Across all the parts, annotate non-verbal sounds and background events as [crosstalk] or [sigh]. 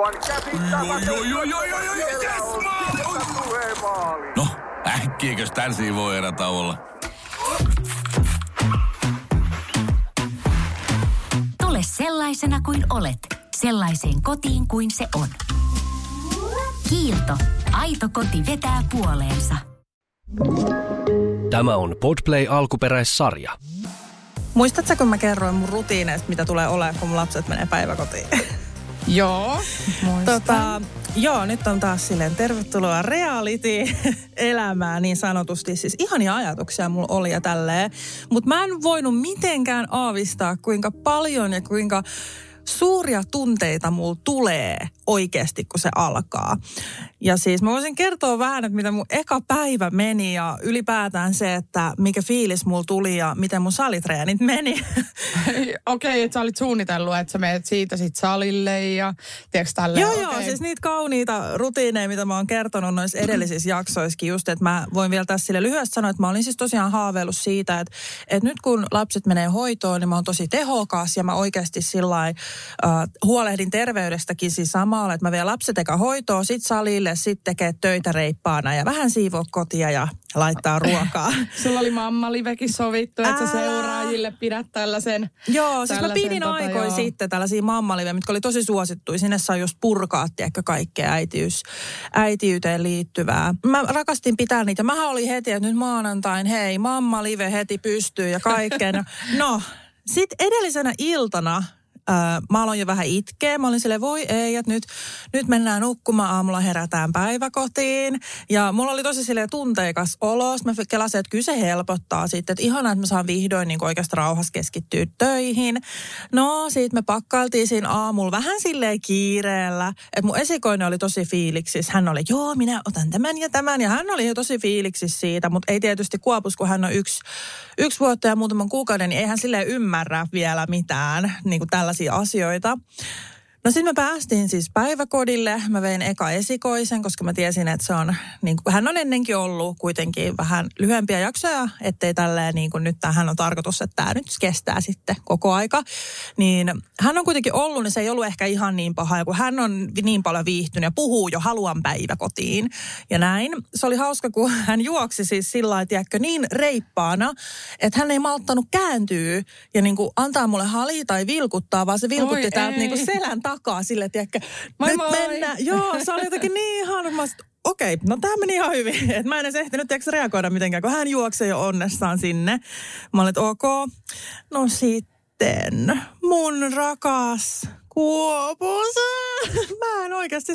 Aivan yes. No, äkkiäkös tän voi erä olla? Tule sellaisena kuin olet, sellaiseen kotiin kuin se on. Kiilto. Aito koti vetää puoleensa. Tämä on Podplay alkuperäissarja. Muistatko, kun mä kerroin mun rutiineista, mitä tulee olemaan, kun mun lapset menee päiväkotiin? Joo, muistan. Tota, joo, nyt on taas silleen tervetuloa reality-elämään niin sanotusti. Siis ihania ajatuksia mulla oli ja tälleen. Mutta mä en voinut mitenkään aavistaa, kuinka paljon ja kuinka suuria tunteita mulla tulee oikeasti, kun se alkaa. Ja siis mä voisin kertoa vähän, että mitä mun eka päivä meni ja ylipäätään se, että mikä fiilis mulla tuli ja miten mun salitreenit meni. [laughs] Okei, okay, että sä olit suunnitellut, että sä menet siitä sit salille ja tiedätkö tälleen. Joo, okay. joo, siis niitä kauniita rutiineja, mitä mä oon kertonut noissa edellisissä jaksoissakin just, että mä voin vielä tässä sille lyhyesti sanoa, että mä olin siis tosiaan haaveillut siitä, että, että nyt kun lapset menee hoitoon, niin mä oon tosi tehokas ja mä oikeasti sillä äh, huolehdin terveydestäkin siis samalla, että mä vien lapset eka hoitoon, sit salille, sit tekee töitä reippaana ja vähän siivoo kotia ja laittaa ruokaa. [laughs] Sulla oli mamma livekin sovittu, että sä seuraajille pidät tällaisen. Joo, siis mä tällaisen, pidin tota, aikoin joo. sitten tällaisia mammalivejä, mitkä oli tosi suosittuja. Sinne saa just purkaa, tiedätkö, kaikkea äitiys, äitiyteen liittyvää. Mä rakastin pitää niitä. Mähän oli heti, että nyt maanantain, hei, mammalive heti pystyy ja kaikkea. [laughs] No, no sitten edellisenä iltana Mä aloin jo vähän itkeä. Mä olin silleen, voi ei, että nyt, nyt mennään nukkumaan, aamulla herätään päiväkotiin. Ja mulla oli tosi silleen tunteikas olo. Sitten Mä kelasin, että kyllä se helpottaa sitten. Että ihanaa, että mä saan vihdoin niin oikeastaan rauhassa keskittyä töihin. No, siitä me pakkailtiin siinä aamulla vähän silleen kiireellä. Että mun esikoinen oli tosi fiiliksissä. Hän oli, joo, minä otan tämän ja tämän. Ja hän oli jo tosi fiiliksissä siitä, mutta ei tietysti kuopus, kun hän on yksi, yksi vuotta ja muutaman kuukauden, niin ei hän silleen ymmärrä vielä mitään niin kuin tällaisia asioita. No sitten me päästiin siis päiväkodille. Mä vein eka esikoisen, koska mä tiesin, että se on, niin kuin, hän on ennenkin ollut kuitenkin vähän lyhyempiä jaksoja, ettei tälleen niin kuin nyt tähän on tarkoitus, että tämä nyt kestää sitten koko aika. Niin hän on kuitenkin ollut, niin se ei ollut ehkä ihan niin paha, ja kun hän on niin paljon viihtynyt ja puhuu jo haluan päiväkotiin ja näin. Se oli hauska, kun hän juoksi siis sillä lailla, tiedätkö, niin reippaana, että hän ei malttanut kääntyä ja niin kuin antaa mulle hali tai vilkuttaa, vaan se vilkutti Oi täältä ei. niin kuin selän takaa sille, tiedätkö, Moi nyt moi. mennään. Joo, se oli jotenkin niin ihana. Okei, no tämä meni ihan hyvin. [laughs] Et mä en edes ehtinyt tiedätkö, reagoida mitenkään, kun hän juoksee jo onnessaan sinne. Mä olin, että ok, no sitten mun rakas Kuopus. [laughs] Mä en oikeasti,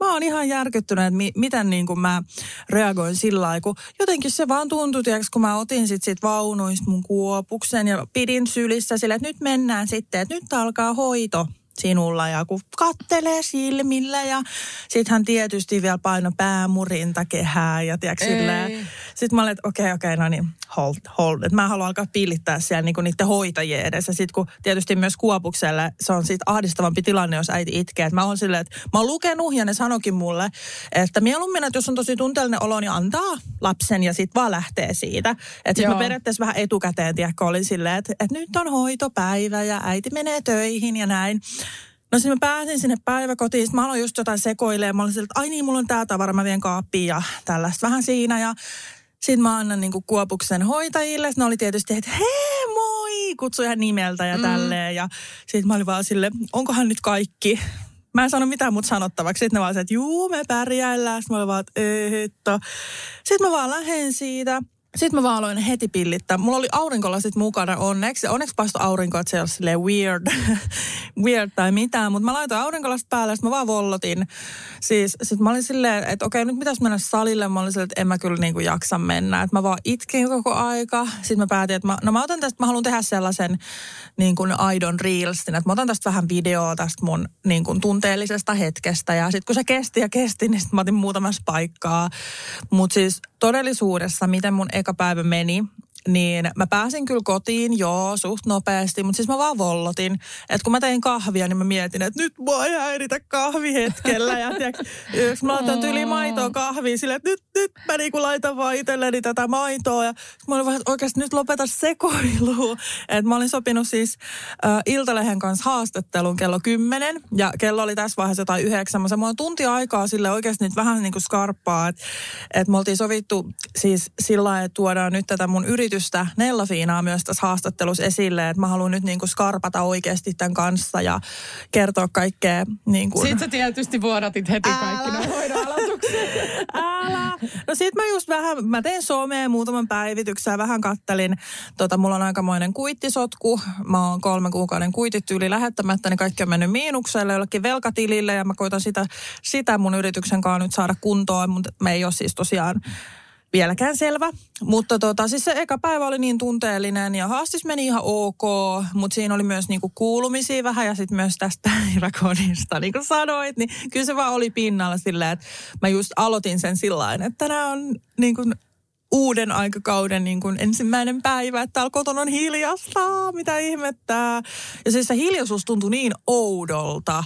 mä oon ihan järkyttynyt, että mi, miten niin kuin mä reagoin sillä lailla, kun jotenkin se vaan tuntui, tiiäks, kun mä otin sit, sit vaunuista mun kuopuksen ja pidin sylissä sille, että nyt mennään sitten, että nyt alkaa hoito sinulla ja kun kattelee silmillä ja sit hän tietysti vielä paino päämurinta kehää ja tiedätkö, silleen. Sitten mä olin, että okei, okei, no niin, hold, hold. Et mä haluan alkaa pillittää siellä niinku niiden hoitajien edessä. Sitten kun tietysti myös kuopukselle se on siitä ahdistavampi tilanne, jos äiti itkee. Et mä oon silleen, että mä oon lukenut ja ne sanokin mulle, että mieluummin, että jos on tosi tunteellinen olo, niin antaa lapsen ja sitten vaan lähtee siitä. Että sitten mä periaatteessa vähän etukäteen, tiedätkö, olin silleen, että, että nyt on hoitopäivä ja äiti menee töihin ja näin. No sitten mä pääsin sinne päiväkotiin, sitten mä aloin just jotain sekoilemaan. Mä olin silleen, että ai niin, mulla on tää tavara, mä vien kaappiin ja tällaista vähän siinä. Ja sitten mä annan niinku kuopuksen hoitajille. Sitten ne oli tietysti, että hei moi, kutsui ihan nimeltä ja tälleen. Ja sitten mä olin vaan silleen, onkohan nyt kaikki? Mä en sano mitään muuta sanottavaksi. Sitten ne vaan se, että juu, me pärjäillään. Sitten mä olin vaan, että. Sitten mä vaan lähden siitä. Sitten mä vaan aloin heti pillittää. Mulla oli aurinkolasit mukana onneksi. Onneksi paistoi aurinko, että se ei ole weird, [laughs] weird tai mitään. Mutta mä laitoin aurinkolasit päälle, sitten mä vaan vollotin. Siis sit mä olin silleen, että okei, nyt pitäisi mennä salille. Mä olin silleen, että en mä kyllä niinku jaksa mennä. Että mä vaan itkin koko aika. Sitten mä päätin, että mä, no mä otan tästä, mä haluan tehdä sellaisen niin kuin aidon reelsin. Että mä otan tästä vähän videoa tästä mun niin kuin tunteellisesta hetkestä. Ja sitten kun se kesti ja kesti, niin sitten mä otin muutamassa paikkaa. Mutta siis todellisuudessa, miten mun eka päivä meni, niin mä pääsin kyllä kotiin, joo, suht nopeasti, mutta siis mä vaan vollotin. Että kun mä tein kahvia, niin mä mietin, että nyt mua ei häiritä kahvi hetkellä. Ja tiiäks, jos mä laitan tyyli maitoa kahviin silleen, että nyt, nyt mä niinku laitan vaan itselleni tätä maitoa. Ja mä olin vaan, että oikeasti nyt lopeta sekoilu. Et mä olin sopinut siis äh, Iltalehen kanssa haastattelun kello 10 ja kello oli tässä vaiheessa jotain yhdeksän. Mä sanoin, tunti aikaa sille oikeasti nyt vähän niin kuin skarppaa. Että et me oltiin sovittu siis sillä lailla, että tuodaan nyt tätä mun yritystä Nella Fiinaa myös tässä haastattelussa esille. Että mä haluan nyt niin kuin skarpata oikeasti tämän kanssa ja kertoa kaikkea niin kuin... Sitten sä tietysti vuodatit heti kaikki Älä. hoidon aloitukset. [laughs] Älä. No sit mä just vähän, mä tein someen muutaman päivityksen ja vähän kattelin. Tota, mulla on aikamoinen kuittisotku. Mä oon kolme kuukauden kuitit yli lähettämättä, niin kaikki on mennyt miinukselle jollekin velkatilille ja mä koitan sitä, sitä mun yrityksen kanssa nyt saada kuntoon, mutta me ei ole siis tosiaan vieläkään selvä. Mutta tota, siis se eka päivä oli niin tunteellinen ja haastis meni ihan ok, mutta siinä oli myös niinku kuulumisia vähän ja sitten myös tästä [laughs] päiväkodista, niin kuin sanoit, niin kyllä se vaan oli pinnalla silleen, että mä just aloitin sen sillä että tänään on niin kuin uuden aikakauden niin kuin ensimmäinen päivä, että täällä kotona on hiljasta, mitä ihmettää. Ja siis se hiljaisuus tuntui niin oudolta.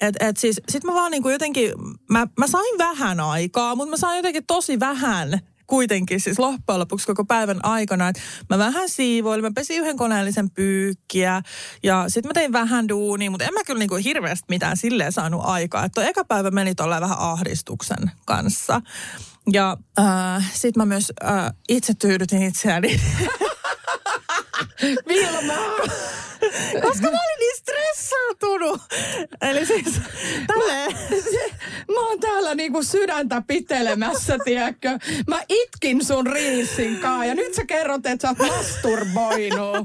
Et, et siis, sit mä vaan niinku jotenkin, mä, mä sain vähän aikaa, mutta mä sain jotenkin tosi vähän kuitenkin siis loppujen lopuksi koko päivän aikana. Et mä vähän siivoilin, mä pesin yhden koneellisen pyykkiä ja sitten mä tein vähän duunia, mutta en mä kyllä niinku hirveästi mitään silleen saanut aikaa. Että eka päivä meni tolleen vähän ahdistuksen kanssa. Ja äh, sitten mä myös äh, itse tyydytin itseäni. [laughs] Vilma! Koska mä olin niin stressautunut. Eli siis tälleen. Mä oon täällä niinku sydäntä pitelemässä, tiedätkö? Mä itkin sun riisin kaa ja nyt sä kerrot, että sä oot masturboinut.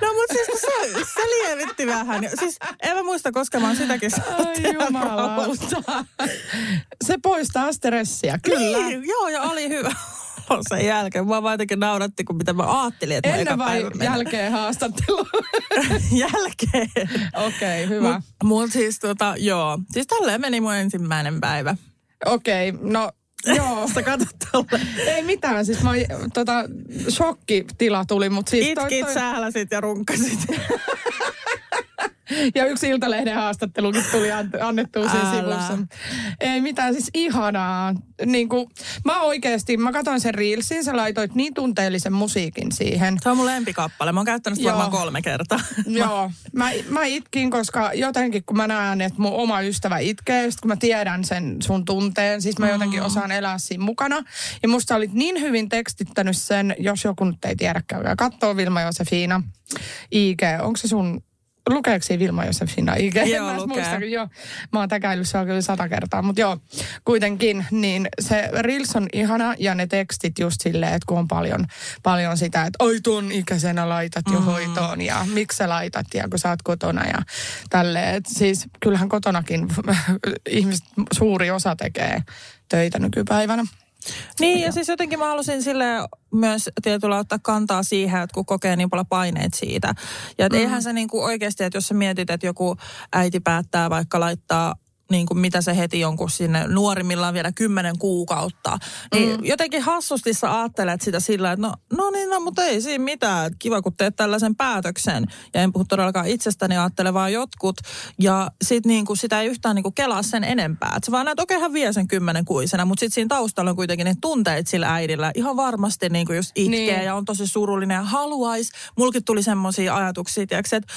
No mut siis se, se lievitti vähän. Siis en mä muista, koska mä oon sitäkin saanut Ai jumalauta. Se poistaa stressiä, kyllä. Niin, joo, ja oli hyvä sen jälkeen. Mua vaan jotenkin nauratti, kun mitä mä ajattelin, että Ennen vai jälkeen haastattelu? [laughs] jälkeen. Okei, okay, hyvä. Mut, mut siis tota, joo. Siis tälleen meni mun ensimmäinen päivä. Okei, okay, no joo. [laughs] Sä katsot tolle. Ei mitään, siis mä, tota, shokkitila tuli, mutta siis... Itkit, sähläsit ja runkkasit. [laughs] Ja yksi Iltalehden haastattelukin tuli an- annettua siinä sivussa. Ei mitään, siis ihanaa. Niin kuin, mä oikeasti, mä katsoin sen Reelsin, sä laitoit niin tunteellisen musiikin siihen. Se on mun lempikappale. Mä oon käyttänyt sitä varmaan kolme kertaa. [laughs] Joo, mä, mä itkin, koska jotenkin kun mä näen, että mun oma ystävä itkee, sit kun mä tiedän sen sun tunteen, siis mä jotenkin osaan elää siinä mukana. Ja musta olit niin hyvin tekstittänyt sen, jos joku nyt ei tiedä, käykää kattoo Vilma Josefina IG. Onko se sun, lukeeko siinä Vilma Josefina? En Joo, lukee. muista, kun joo, mä oon täkäillyt se kyllä sata kertaa, mutta joo, kuitenkin, niin se Reels on ihana ja ne tekstit just silleen, että kun on paljon, paljon sitä, että oi tuon ikäisenä laitat jo mm. hoitoon ja miksi sä laitat ja kun sä oot kotona ja tälleen. Siis kyllähän kotonakin [laughs] ihmiset, suuri osa tekee töitä nykypäivänä. Niin, ja siis jotenkin mä halusin sille myös tietyllä ottaa kantaa siihen, että kun kokee niin paljon paineet siitä. Ja että mm. eihän se niin kuin oikeasti, että jos sä mietit, että joku äiti päättää vaikka laittaa niin kuin mitä se heti jonkun sinne nuorimmillaan vielä kymmenen kuukautta. Niin mm. jotenkin hassusti sä ajattelet sitä sillä, että no, no niin, no, mutta ei siinä mitään. Kiva, kun teet tällaisen päätöksen. Ja en puhu todellakaan itsestäni, ajattele vaan jotkut. Ja sit niin kuin sitä ei yhtään niin kuin kelaa sen enempää. Että sä vaan näet, okei, hän vie sen kymmenen kuisena, mutta sitten siinä taustalla on kuitenkin ne tunteet sillä äidillä. Ihan varmasti niin kuin just itkee Niin. ja on tosi surullinen ja haluaisi. Mulkin tuli semmoisia ajatuksia, tiiäks, että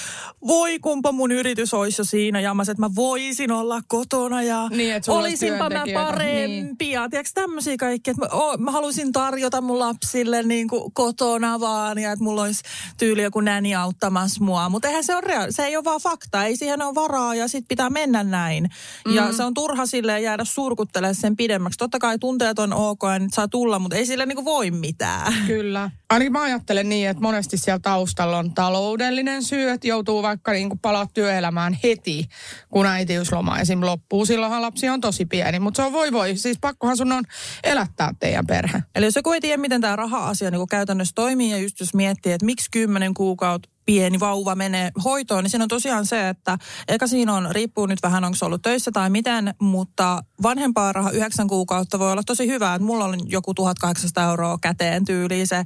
voi kumpa mun yritys olisi jo siinä jamassa, että mä voisin olla kotona ja Niin, olisinpa mä parempi. Ja tiiäks, tämmöisiä kaikkia, että mä, o, mä haluaisin tarjota mun lapsille niin kuin kotona vaan ja että mulla olisi tyyli joku näni auttamassa mua. Mutta eihän se ole rea- se ei ole vaan fakta, ei siihen ole varaa ja sit pitää mennä näin. Mm. Ja se on turha silleen jäädä surkuttelemaan sen pidemmäksi. Totta kai tunteet on ok ja nyt saa tulla, mutta ei sille niin kuin voi mitään. Kyllä. Ainakin mä ajattelen niin, että monesti siellä taustalla on taloudellinen syy, että joutuu vaikka niin kuin palaa työelämään heti, kun äitiysloma esim. loppuu. Silloinhan lapsi on tosi pieni, mutta se on voi voi. Siis pakkohan sun on elättää teidän perhe. Eli jos joku ei tiedä, miten tämä raha-asia niin käytännössä toimii ja just jos miettii, että miksi kymmenen kuukautta pieni vauva menee hoitoon, niin siinä on tosiaan se, että eka siinä on, riippuu nyt vähän onko se ollut töissä tai miten, mutta vanhempaa raha yhdeksän kuukautta voi olla tosi hyvä. Että mulla on joku 1800 euroa käteen tyyliin se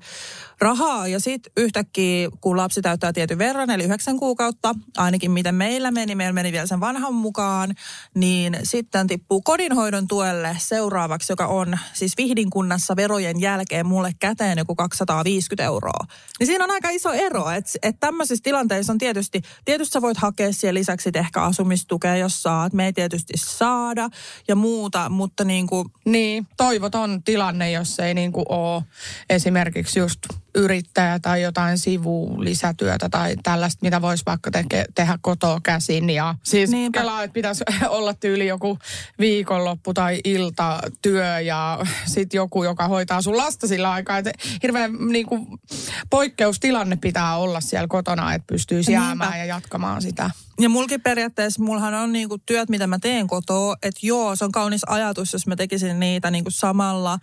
rahaa ja sitten yhtäkkiä, kun lapsi täyttää tietyn verran, eli yhdeksän kuukautta, ainakin miten meillä meni, meillä meni vielä sen vanhan mukaan, niin sitten tippuu kodinhoidon tuelle seuraavaksi, joka on siis Vihdin kunnassa verojen jälkeen mulle käteen joku 250 euroa. Niin siinä on aika iso ero, että et tämmöisissä tilanteissa on tietysti, tietysti sä voit hakea siellä lisäksi ehkä asumistukea, jos saat, me ei tietysti saada ja muuta, mutta niin kuin Niin, toivoton tilanne, jos ei niin kuin ole esimerkiksi just yrittäjä tai jotain sivulisätyötä tai tällaista, mitä voisi vaikka teke, tehdä kotoa käsin. Ja siis Niinpä. kelaa, että pitäisi [laughs] olla tyyli joku viikonloppu tai iltatyö ja sitten joku, joka hoitaa sun lasta sillä aikaa. Että hirveän niin kuin, poikkeustilanne pitää olla siellä kotona, että pystyisi Niinpä. jäämään ja jatkamaan sitä. Ja mulkin periaatteessa, mullahan on niinku työt, mitä mä teen kotoa, että joo, se on kaunis ajatus, jos mä tekisin niitä niinku samalla.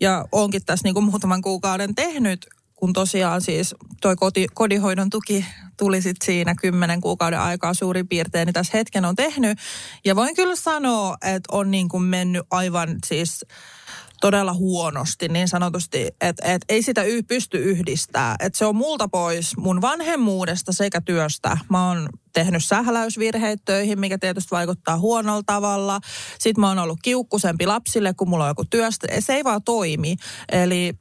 Ja onkin tässä niinku muutaman kuukauden tehnyt, kun tosiaan siis toi koti, kodinhoidon tuki tuli sit siinä kymmenen kuukauden aikaa suurin piirtein, niin tässä hetken on tehnyt. Ja voin kyllä sanoa, että on niinku mennyt aivan siis todella huonosti niin sanotusti, että et ei sitä y- pysty yhdistää. Että se on multa pois mun vanhemmuudesta sekä työstä. Mä oon tehnyt sähläysvirheitä töihin, mikä tietysti vaikuttaa huonolla tavalla. Sitten mä oon ollut kiukkusempi lapsille, kun mulla on joku työstä. Se ei vaan toimi. Eli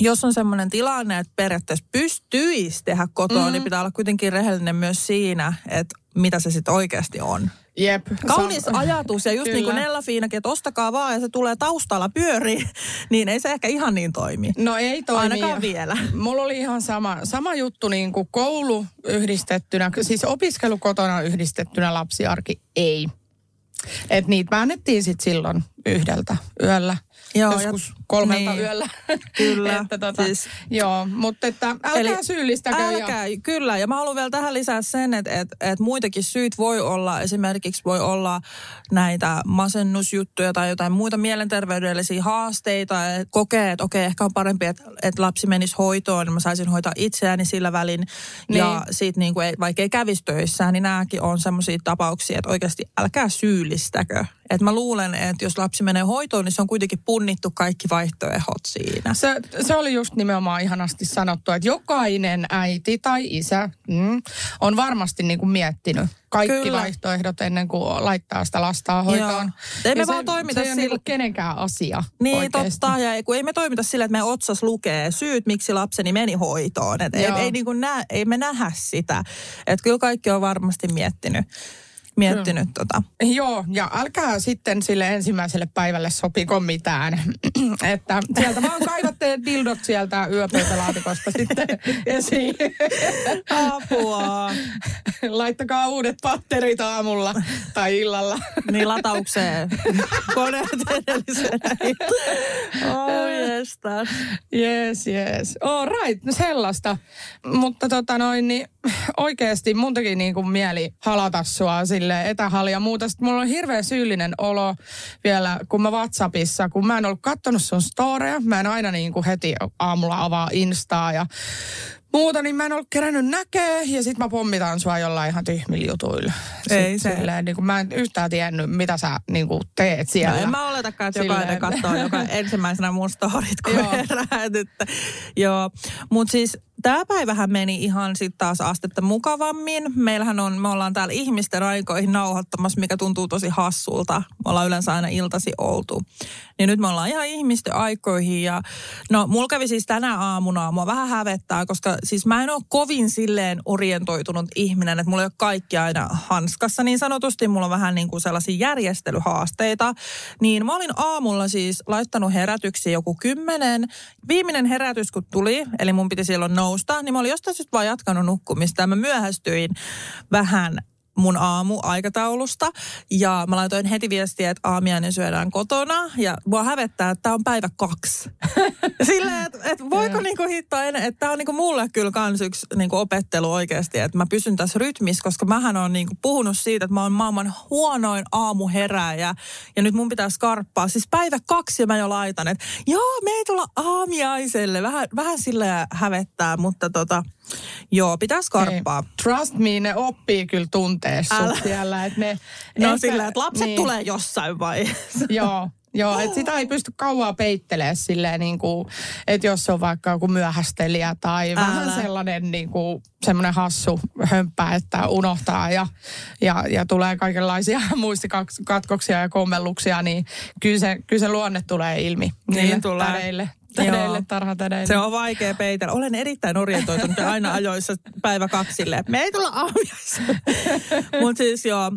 jos on semmoinen tilanne, että periaatteessa pystyisi tehdä kotoa, mm. niin pitää olla kuitenkin rehellinen myös siinä, että mitä se sitten oikeasti on. Jep. Kaunis Sam- ajatus ja just niin kuin Kyllä. Nella Fiinakin, että ostakaa vaan ja se tulee taustalla pyöri, [laughs] niin ei se ehkä ihan niin toimi. No ei toimi. Ainakaan vielä. Mulla oli ihan sama, sama juttu niin kuin koulu yhdistettynä, siis opiskelu kotona yhdistettynä lapsiarki ei. Et niitä väännettiin sitten silloin yhdeltä yöllä. Joo, Joskus ja- kolmelta niin. yöllä. Kyllä, [laughs] että tota, siis- joo, mutta että älkää Eli syyllistäkö. Älkää, kyllä. Ja mä haluan vielä tähän lisää sen, että, että, että muitakin syyt voi olla. Esimerkiksi voi olla näitä masennusjuttuja tai jotain muita mielenterveydellisiä haasteita. Että kokee, että okei, ehkä on parempi, että, että lapsi menisi hoitoon, niin mä saisin hoitaa itseäni sillä välin. Ja Niin. sit niin kuin vaikka ei kävisi töissään, niin nämäkin on semmoisia tapauksia, että oikeasti älkää syyllistäkö. Että mä luulen, että jos lapsi menee hoitoon, niin se on kuitenkin punnittu kaikki vaihtoehdot siinä. Se, se oli just nimenomaan ihanasti sanottu, että jokainen äiti tai isä mm, on varmasti niin kuin miettinyt kaikki Kyllä. Vaihtoehdot ennen kuin laittaa sitä lastaa hoitoon. Ei me Ja vaan se, toimita se ei ole sillä- niin kenenkään asia Niin, oikeasti. totta. Ja ei- kun ei me toimita sillä, että me otsas lukee syyt, miksi lapseni meni hoitoon. Et ei, ei, niin kuin nä, ei me nähdä sitä. Että kyllä kaikki on varmasti miettinyt, miettinyt tota. Joo, ja älkää sitten sille ensimmäiselle päivälle sopiko mitään. [clears throat] että sieltä vaan kaivatte dildot sieltä yöpöytälaatikosta [laughs] sitten esiin. Apua. Laittakaa uudet patterit aamulla tai illalla. Niin lataukseen. Koneet edellisenä. Oh, jestas. Yes, yes. All right, no sellaista. Mutta tota noin, niin oikeasti mun teki niin kuin mieli halata sua sille etähali ja muuta. Sitten mulla on hirveän syyllinen olo vielä, kun mä Whatsappissa, kun mä en ollut kattonut sun storeja. Mä en aina niin kuin heti aamulla avaa Instaa ja muuta, niin mä en ollut kerännyt näkee. Ja sit mä pommitan sua jollain ihan tyhmillä jutuilla. Ei Sit se. Silleen, niin kuin mä en yhtään tiennyt, mitä sä niin kuin teet siellä. No en mä oletakaan, että jokainen Silleen. katsoo joka [laughs] ensimmäisenä mun storit, kun Joo. Että, joo, mutta siis tämä päivähän meni ihan sitten taas astetta mukavammin. Meillähän on, me ollaan täällä ihmisten aikoihin nauhoittamassa, mikä tuntuu tosi hassulta. Me ollaan yleensä aina iltasi oltu. Niin nyt me ollaan ihan ihmisten aikoihin ja no mulla kävi siis tänä aamuna, mua vähän hävettää, koska siis mä en ole kovin silleen orientoitunut ihminen, että mulla ei ole kaikki aina hanskassa niin sanotusti. Mulla on vähän niin kuin sellaisia järjestelyhaasteita. Niin mä olin aamulla siis laittanut herätyksiä joku kymmenen. Viimeinen herätys kun tuli, eli mun piti silloin nousta, niin mä olin jostain syystä vaan jatkanut nukkumista ja mä myöhästyin vähän mun aamuaikataulusta. Ja mä laitoin heti viestiä, että aamiainen syödään kotona. Ja mua hävettää, että tää on päivä kaksi. [laughs] Silleen, että et voiko niinku hittoa ennen, että tää on niinku mulle kyllä kans yksi niinku opettelu oikeasti, että mä pysyn tässä rytmissä, koska mähän on niinku puhunut siitä, että mä oon maailman huonoin aamuherääjä. Ja nyt mun pitää skarppaa. Siis päivä kaksi ja mä jo laitan, että joo, me ei tulla aamiaiselle. Vähän, vähän sillä hävettää, mutta tota, Joo, pitää skarppaa. Ei. Trust me, ne oppii kyllä tunteessa Älä. siellä. Että ne, [laughs] No ehkä- sillä, että lapset niin. tulee jossain vaiheessa. [laughs] Joo, joo että sitä ei pysty kauaa peittelemään silleen niin kuin, että jos on vaikka joku myöhästelijä tai Älä. vähän sellainen niin kuin, semmoinen hassu hömppä, että unohtaa ja, ja, ja tulee kaikenlaisia [laughs] muistikatkoksia ja kommelluksia, niin kyllä se, kyllä se luonne tulee ilmi Niin tulee. tädeille. Tädeille tarhatädeille. Se on vaikea peitellä. Olen erittäin orientoitunut aina ajoissa päivä kaksille. Me ei tulla aamiaiseen. [laughs] Mutta siis joo,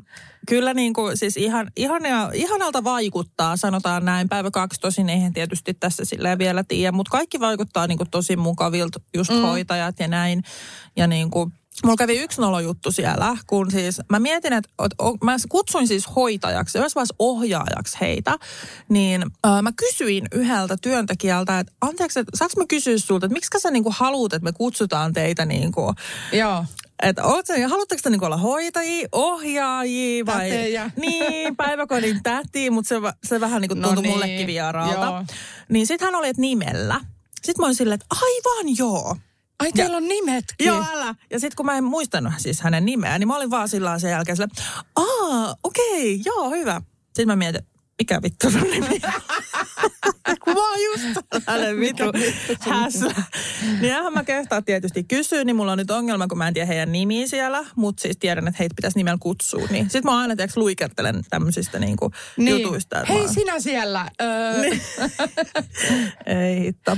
kyllä niin kuin, siis ihan, ihania, ihanalta vaikuttaa, sanotaan näin. Päivä kaksi tosin eihän tietysti tässä silleen vielä tiedä, mutta kaikki vaikuttaa niin kuin tosi mukavilta, just mm. hoitajat ja näin. Ja niin kuin, Mulla kävi yksi nolojuttu siellä, kun siis mä mietin, että mä kutsuin siis hoitajaksi, jossain vaiheessa ohjaajaksi heitä, niin äh, mä kysyin yhdeltä työntekijältä, että anteeksi, että saanko mä kysyä sulta, että miksi sä niinku haluat, että me kutsutaan teitä niinku, Joo. että haluatteko te niinku olla hoitajia, ohjaajia vai... Tätejä. [laughs] Niin, päiväkodin täti, mutta se, se vähän niinku No tuntui niin, mullekin vieraalta. joo. Niin sit hän oli, että nimellä. Sitten mä olin silleen, että aivan joo. Ai teillä on nimetkin. Joo, älä. Ja sitten kun mä en muistanut siis hänen nimeään, niin mä olin vaan sillä sen jälkeen sille, aa, okei, joo, hyvä. Sitten mä mietin, mikä vittu sun nimi [laughs] kun mä oon just tällainen vittu hässä. Niin eihän mä kehtaa tietysti kysyä, niin mulla on nyt ongelma, kun mä en tiedä heidän nimiä siellä, mutta siis tiedän, että heitä pitäisi nimellä kutsua. Niin sit mä aina tiedätkö luikertelen tämmöisistä niinku jutuista. että mä Hei oon- sinä siellä. Öö, Niin. [laughs] Ei hitto.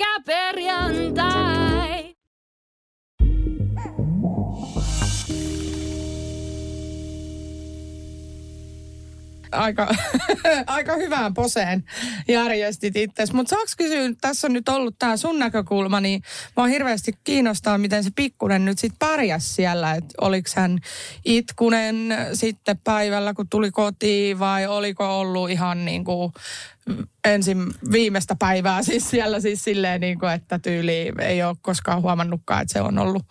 Pyörykkäperjantai! Aika, [laughs] aika hyvään poseen järjestit itses. Mutta saaks kysyä, tässä on nyt ollut tämä sun näkökulma, niin mua hirveästi kiinnostaa, miten se pikkunen nyt sitten pärjäs siellä. Että oliko hän itkunen sitten päivällä, kun tuli kotiin vai oliko ollut ihan niin kuin ensin viimeistä päivää siis siellä siis silleen niin kuin, että tyyli ei ole koskaan huomannutkaan, että se on ollut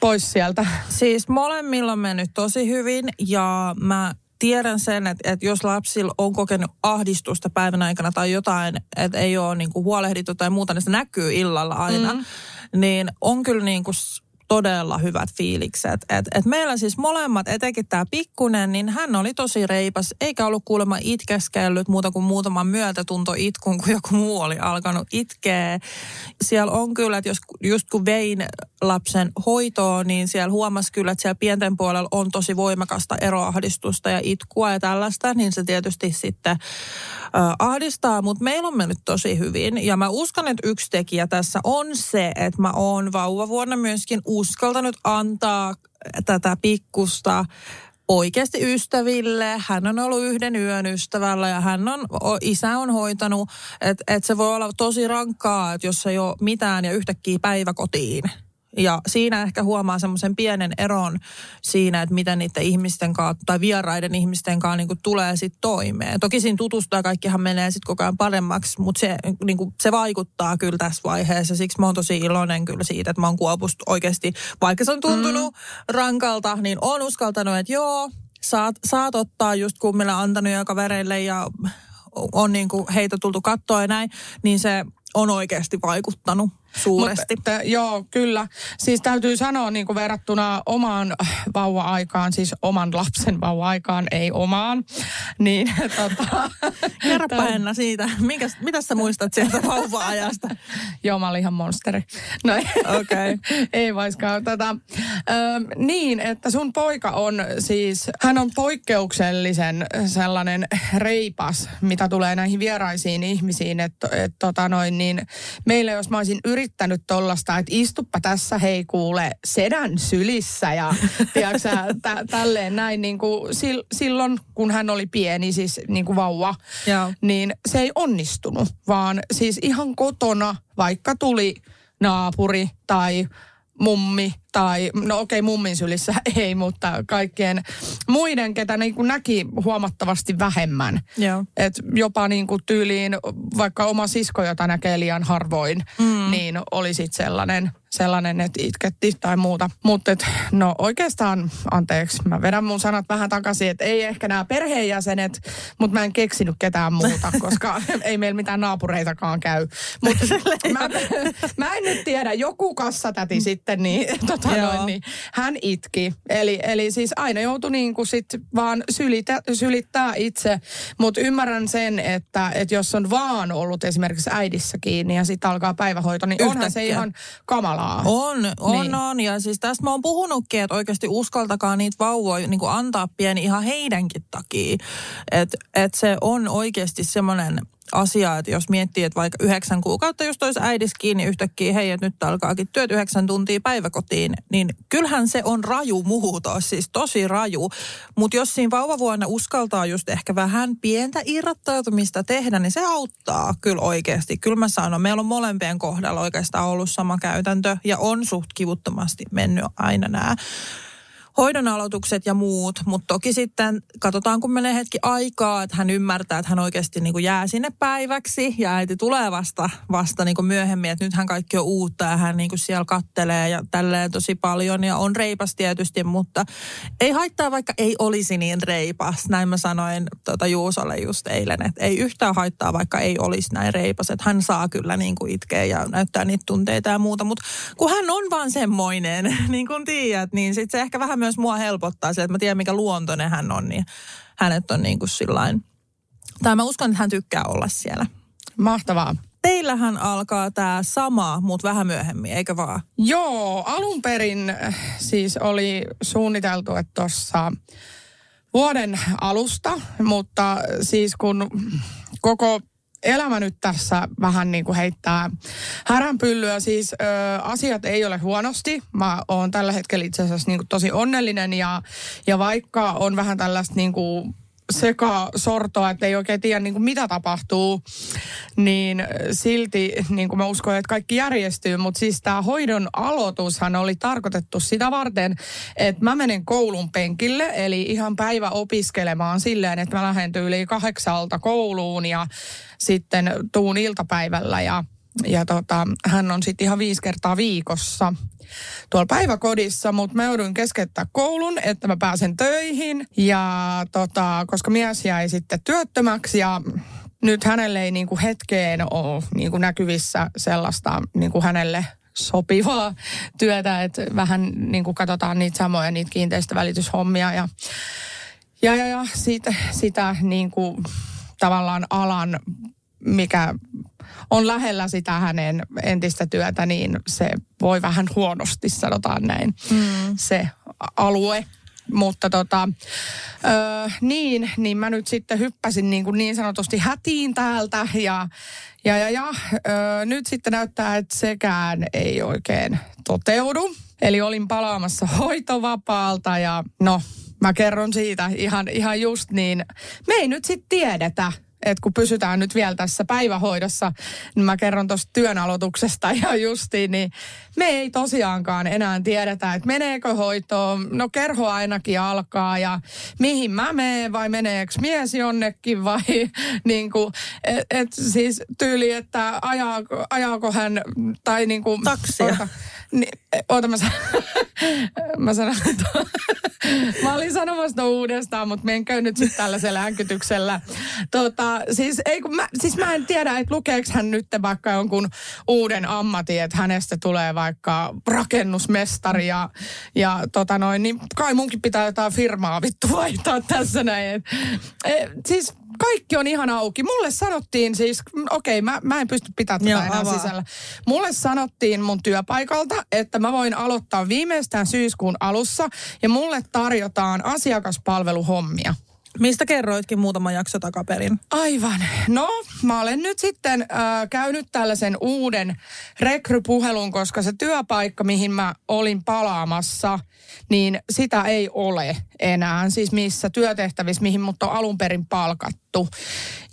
pois sieltä. Siis molemmilla on mennyt tosi hyvin ja mä tiedän sen, että, että jos lapsilla on kokenut ahdistusta päivän aikana tai jotain, että ei ole niin kuin huolehdittu tai muuta, niin se näkyy illalla aina, mm. niin on kyllä niin kuin todella hyvät fiilikset. Et, et meillä siis molemmat, etenkin tämä pikkunen, niin hän oli tosi reipas, eikä ollut kuulemma itkeskellyt muuta kuin muutaman myötätunto itkun, kun joku muu oli alkanut itkeä. Siellä on kyllä, että jos just kun vein lapsen hoitoon, niin siellä huomasi kyllä, että siellä pienten puolella on tosi voimakasta eroahdistusta ja itkua ja tällaista, niin se tietysti sitten äh, ahdistaa, mutta meillä on mennyt tosi hyvin. Ja mä uskon, että yksi tekijä tässä on se, että mä oon vauvavuonna myöskin uskaltanut antaa tätä pikkusta oikeasti ystäville. Hän on ollut yhden yön ystävällä ja hän on, isä on hoitanut, että et se voi olla tosi rankkaa, että jos ei ole mitään ja yhtäkkiä päivä kotiin. Ja siinä ehkä huomaa semmoisen pienen eron siinä, että miten niiden ihmisten kanssa tai vieraiden ihmisten kanssa niin tulee sitten toimeen. Toki siinä tutustuu ja kaikkihan menee sitten koko ajan paremmaksi, mutta se, niin kuin, se vaikuttaa kyllä tässä vaiheessa. Siksi mä oon tosi iloinen kyllä siitä, että mä oon kuopusta oikeasti, vaikka se on tuntunut mm. rankalta, niin oon uskaltanut, että joo, saat, saat ottaa just kummille antanut ja kavereille ja on niin kuin heitä tultu kattoa ja näin, niin se on oikeasti vaikuttanut suuresti. Mutta, että, joo, kyllä. Siis täytyy sanoa niin kuin verrattuna omaan vauva-aikaan, siis oman lapsen vauva-aikaan, ei omaan. Niin, [laughs] tota, Kerropa Henna siitä, Minkä, mitä sä muistat sieltä vauva-ajasta? [laughs] joo, mä olin ihan monsteri. [laughs] No Okei. ei vaiskaan. Tota, ö, niin, että sun poika on siis, hän on poikkeuksellisen sellainen reipas, mitä tulee näihin vieraisiin ihmisiin. Että et, tota noin, niin meille, jos mä olisin yrittänyt tollasta, että istuppa tässä, hei kuule, sedän sylissä ja [laughs] tiedätkö, sä, tä, tälleen näin niin kuin sil, silloin, kun hän oli pieni, siis niin kuin vauva, Joo. niin se ei onnistunut, vaan siis ihan kotona, vaikka tuli naapuri tai mummi tai, no okei okay, mummin sylissä [laughs] ei, mutta kaikkien muiden, ketä niin kuin näki huomattavasti vähemmän. Joo. Et jopa niin kuin tyyliin, vaikka oma sisko, jota näkee liian harvoin, mm. niin oli sitten sellainen, sellainen, että itketti tai muuta. Mutta no oikeastaan, anteeksi, mä vedän mun sanat vähän takaisin, että ei ehkä nämä perheenjäsenet, mutta mä en keksinyt ketään muuta, [laughs] koska [laughs] ei meillä mitään naapureitakaan käy. Mutta [laughs] mä, mä en nyt tiedä, joku kassatäti sitten, niin, tota noin, niin hän itki. Eli, eli siis aina joutui niin kuin sit vaan sylitä, sylittää itse, mutta ymmärrän sen, että, että jos on vaan ollut esimerkiksi äidissä kiinni ja sitten alkaa päivähoito, niin onhan se Yhtäkkiä. ihan kamalaa. On, on, niin. on. Ja siis tästä mä oon puhunutkin, että oikeasti uskaltakaa niitä vauvoja niin antaa pieni ihan heidänkin takia. Että et se on oikeasti semmoinen asia, että jos miettii, että vaikka yhdeksän kuukautta just olisi äidis kiinni yhtäkkiä, hei, että nyt alkaakin työt yhdeksän tuntia päiväkotiin, niin kyllähän se on raju muutos, siis tosi raju. Mutta jos siinä vauvavuonna uskaltaa just ehkä vähän pientä irrottautumista tehdä, niin se auttaa kyllä oikeasti. Kyllä mä sanon, meillä on molempien kohdalla oikeastaan ollut sama käytäntö ja on suht kivuttomasti mennyt aina nämä hoidon aloitukset ja muut, mutta toki sitten katsotaan, kun menee hetki aikaa, että hän ymmärtää, että hän oikeasti niin kuin jää sinne päiväksi ja äiti tulee vasta, vasta niin kuin myöhemmin, että nythän kaikki on uutta ja hän niin kuin siellä kattelee ja tälleen tosi paljon ja on reipas tietysti, mutta ei haittaa vaikka ei olisi niin reipas. Näin mä sanoin tuota Juusolle just eilen, että ei yhtään haittaa vaikka ei olisi näin reipas, että hän saa kyllä niin kuin itkeä ja näyttää niitä tunteita ja muuta, mutta kun hän on vaan semmoinen, [laughs] niin kuin tiedät, niin sitten se ehkä vähän myös mua helpottaa se, että mä tiedän mikä luontoinen hän on, niin hänet on niin kuin sillain, tai mä uskon, että hän tykkää olla siellä. Mahtavaa. Teillähän alkaa tämä sama, mutta vähän myöhemmin, eikö vaan? Joo, alun perin äh, siis oli suunniteltu, että tuossa vuoden alusta, mutta siis kun koko elämä nyt tässä vähän niin kuin heittää häränpyllyä. Siis ö, asiat ei ole huonosti. Mä oon tällä hetkellä itse asiassa niin kuin tosi onnellinen ja, ja vaikka on vähän tällaista niin kuin sekasortoa, että ei oikein tiedä niin kuin mitä tapahtuu, niin silti niin kuin mä uskon, että kaikki järjestyy. Mutta siis tämä hoidon aloitushan oli tarkoitettu sitä varten, että mä menen koulun penkille, eli ihan päivä opiskelemaan silleen, että mä lähden yli kahdeksalta kouluun ja sitten tuun iltapäivällä ja ja tota, hän on sitten ihan viisi kertaa viikossa tuolla päiväkodissa, mutta mä jouduin keskeyttää koulun, että mä pääsen töihin. Ja tota, koska mies jäi sitten työttömäksi ja nyt hänelle ei niinku hetkeen ole niinku näkyvissä sellaista niinku hänelle sopivaa työtä, että vähän niin kuin katsotaan niitä samoja niitä kiinteistövälityshommia ja, ja, ja, ja siitä, sitä niin kuin tavallaan alan, mikä on lähellä sitä hänen entistä työtä, niin se voi vähän huonosti, sanotaan näin, mm. se alue. Mutta tota, ö, niin, niin mä nyt sitten hyppäsin niin, kuin niin sanotusti hätiin täältä ja, ja, ja, ja ö, nyt sitten näyttää, että sekään ei oikein toteudu. Eli olin palaamassa hoitovapaalta ja no, mä kerron siitä ihan, ihan just niin. Me ei nyt sitten tiedetä, että kun pysytään nyt vielä tässä päivähoidossa, niin mä kerron tuosta työn aloituksesta [laughs] ja justiin, niin me ei tosiaankaan enää tiedetä, että meneekö hoitoon. No kerho ainakin alkaa ja mihin mä menen vai meneekö mies jonnekin vai [laughs] niin kuin, et, et siis tyyli, että ajaako, ajaako hän tai niin kuin, Taksia. Niin, oota mä sanon, [laughs] mä sanon, että [laughs] mä olin sanomassa ton uudestaan, mutta menkö nyt sitten tällaisella änkytyksellä. Tota, siis, ei, kun mä, siis mä en tiedä, että lukeeko hän nyt vaikka jonkun uuden ammatin, että hänestä tulee vaikka rakennusmestari ja, ja tota noin, niin kai munkin pitää jotain firmaa vittu vaihtaa tässä näin. Et, et, siis kaikki on ihan auki. Mulle sanottiin siis, okei, okay, mä, mä en pysty pitämään tätä Joo, enää avaa. sisällä. Mulle sanottiin mun työpaikalta, että mä voin aloittaa viimeistään syyskuun alussa ja mulle tarjotaan asiakaspalveluhommia. Mistä kerroitkin muutama jakso takaperin? Aivan. No, mä olen nyt sitten äh, käynyt tällaisen uuden rekrypuhelun, koska se työpaikka, mihin mä olin palaamassa, niin sitä ei ole enää. Siis missä työtehtävissä, mihin mut on alun perin palkattu.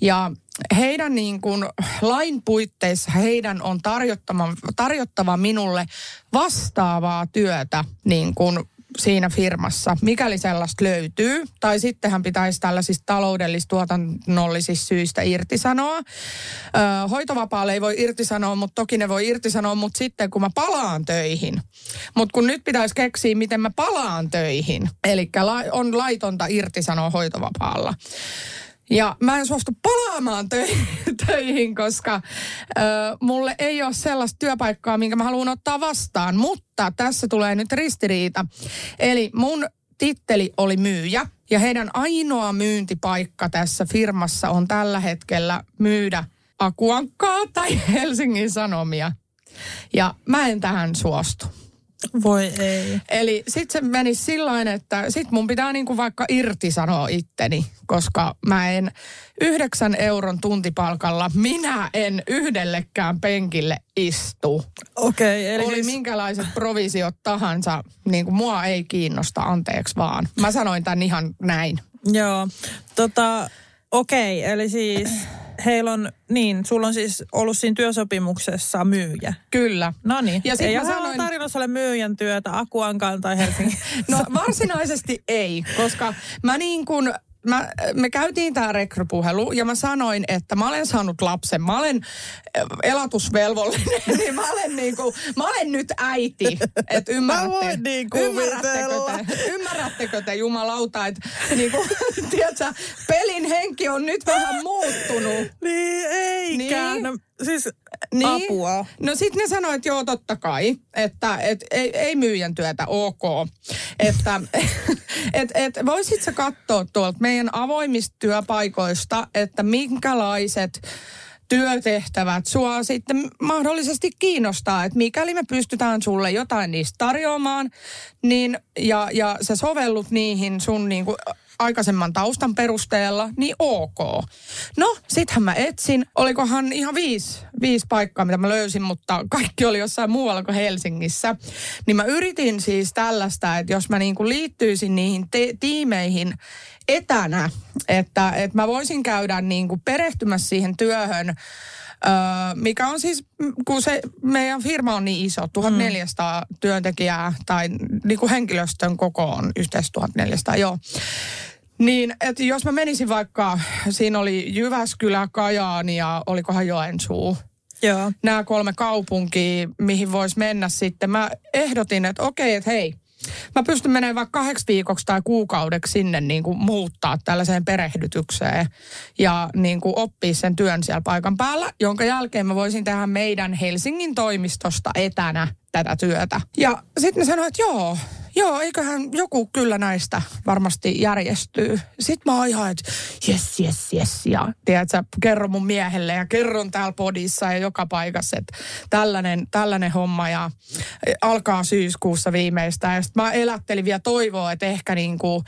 Ja heidän niin kuin lain puitteissa heidän on tarjottava, tarjottava minulle vastaavaa työtä niin kuin siinä firmassa, mikäli sellaista löytyy. Tai sittenhän pitäisi tällaisista taloudellis-tuotannollisista syistä irtisanoa. Ö, hoitovapaalle ei voi irtisanoa, mutta toki ne voi irtisanoa, mutta sitten kun mä palaan töihin. Mutta kun nyt pitäisi keksiä, miten mä palaan töihin. Eli la- on laitonta irtisanoa hoitovapaalla. Ja mä en suostu palaamaan tö- [laughs] töihin, koska ö, mulle ei ole sellaista työpaikkaa, minkä mä haluan ottaa vastaan. Mutta tässä tulee nyt ristiriita. Eli mun titteli oli myyjä ja heidän ainoa myyntipaikka tässä firmassa on tällä hetkellä myydä Akuankkaa tai [laughs] Helsingin Sanomia. Ja mä en tähän suostu. Voi ei. Eli sitten se meni sillä että sit mun pitää niinku vaikka irtisanoa itteni, koska mä en yhdeksän euron tuntipalkalla, minä en yhdellekään penkille istu. Okei, okay, eli Oli siis, minkälaiset provisiot tahansa, niin kuin mua ei kiinnosta, anteeksi vaan. Mä sanoin tämän ihan näin. joo. Tota, okei, okay, eli siis heillä on, niin, sulla on siis ollut siinä työsopimuksessa myyjä. Kyllä. No niin, Ja ei sanoin... tarinassa ole myyjän työtä Akuankaan tai [laughs] Helsingin. No varsinaisesti ei, koska mä niin kuin, mä, me käytiin tämä rekrypuhelu ja mä sanoin, että mä olen saanut lapsen, mä olen äh, elatusvelvollinen, [laughs] niin mä olen, niin kuin, mä olen nyt äiti. Että ymmärrätte, Mä voin niin ymmärrättekö te, ymmärrättekö te jumalauta, että niin kuin, [laughs] tiedätkö, pelin henki on nyt vähän muuttunut. niin, eikä. Niin. No, siis Niin. apua. No sitten ne sanoi, että joo, totta kai, että et, ei, ei myyjän työtä, ok. Että [laughs] et, et, voisit sä katsoa tuolta meidän avoimista työpaikoista, että minkälaiset työtehtävät sua sitten mahdollisesti kiinnostaa, että mikäli me pystytään sulle jotain niistä tarjoamaan, niin, ja, ja sä sovellut niihin sun niin kuin aikaisemman taustan perusteella, niin ok. No, sittenhän mä etsin, olikohan ihan viisi, viisi paikkaa, mitä mä löysin, mutta kaikki oli jossain muualla kuin Helsingissä. Niin mä yritin siis tällaista, että jos mä niin kuin liittyisin niihin te- tiimeihin etänä, että, että mä voisin käydä niin kuin perehtymässä siihen työhön, Öö, mikä on siis, kun se meidän firma on niin iso, 1400 mm. työntekijää tai niin kuin henkilöstön koko on yhteensä 1400, joo. Niin, että jos mä menisin vaikka, siinä oli Jyväskylä, Kajaani ja olikohan Joensuu. Joo. Nämä kolme kaupunkia, mihin voisi mennä sitten. Mä ehdotin, että okei, että hei, mä pystyn menemään vaikka kahdeksi viikoksi tai kuukaudeksi sinne niin kuin muuttaa tällaiseen perehdytykseen ja niin kuin oppia sen työn siellä paikan päällä, jonka jälkeen mä voisin tehdä meidän Helsingin toimistosta etänä tätä työtä. Ja sitten ne sanoivat, että joo, joo, eiköhän joku kyllä näistä varmasti järjestyy. Sitten mä oon ihan, että jes, jes, jes. Ja tiedätkö, kerron mun miehelle ja kerron täällä podissa ja joka paikassa, että tällainen, tällainen homma ja e, alkaa syyskuussa viimeistään. Ja sitten mä elättelin vielä toivoa, että ehkä niin kuin,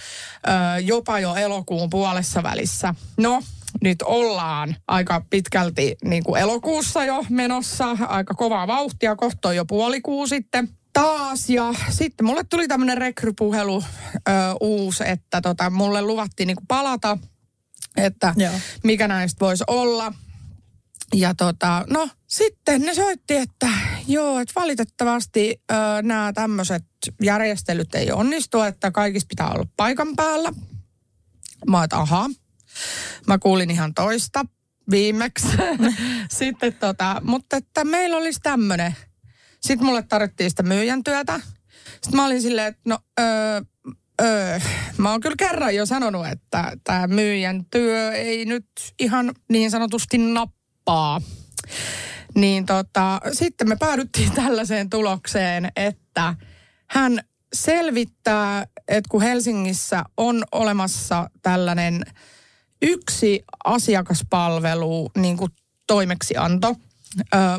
ö, jopa jo elokuun puolessa välissä. No, nyt ollaan aika pitkälti niin kuin elokuussa jo menossa, aika kovaa vauhtia, kohta on jo puolikuu sitten taas. Ja sitten mulle tuli tämmöinen rekrypuhelu ö, uusi, että tota, mulle luvattiin niin kuin palata, että Joo. mikä näistä voisi olla. Ja tota, no sitten ne soitti, että joo, että valitettavasti ö, nämä tämmöiset järjestelyt ei onnistu, että kaikissa pitää olla paikan päällä. Mä oon, ahaa. Mä kuulin ihan toista viimeksi. [laughs] Sitten tota, mutta että meillä olisi tämmöinen Sitten mulle tarvittiin sitä myyjän työtä. Sitten mä olin silleen, että no, öö, öö, mä oon kyllä kerran jo sanonut, että tämä myyjän työ ei nyt ihan niin sanotusti nappaa. Niin tota, sitten me päädyttiin [laughs] tällaiseen tulokseen, että hän selvittää, että kun Helsingissä on olemassa tällainen yksi asiakaspalvelu niin kuin toimeksianto,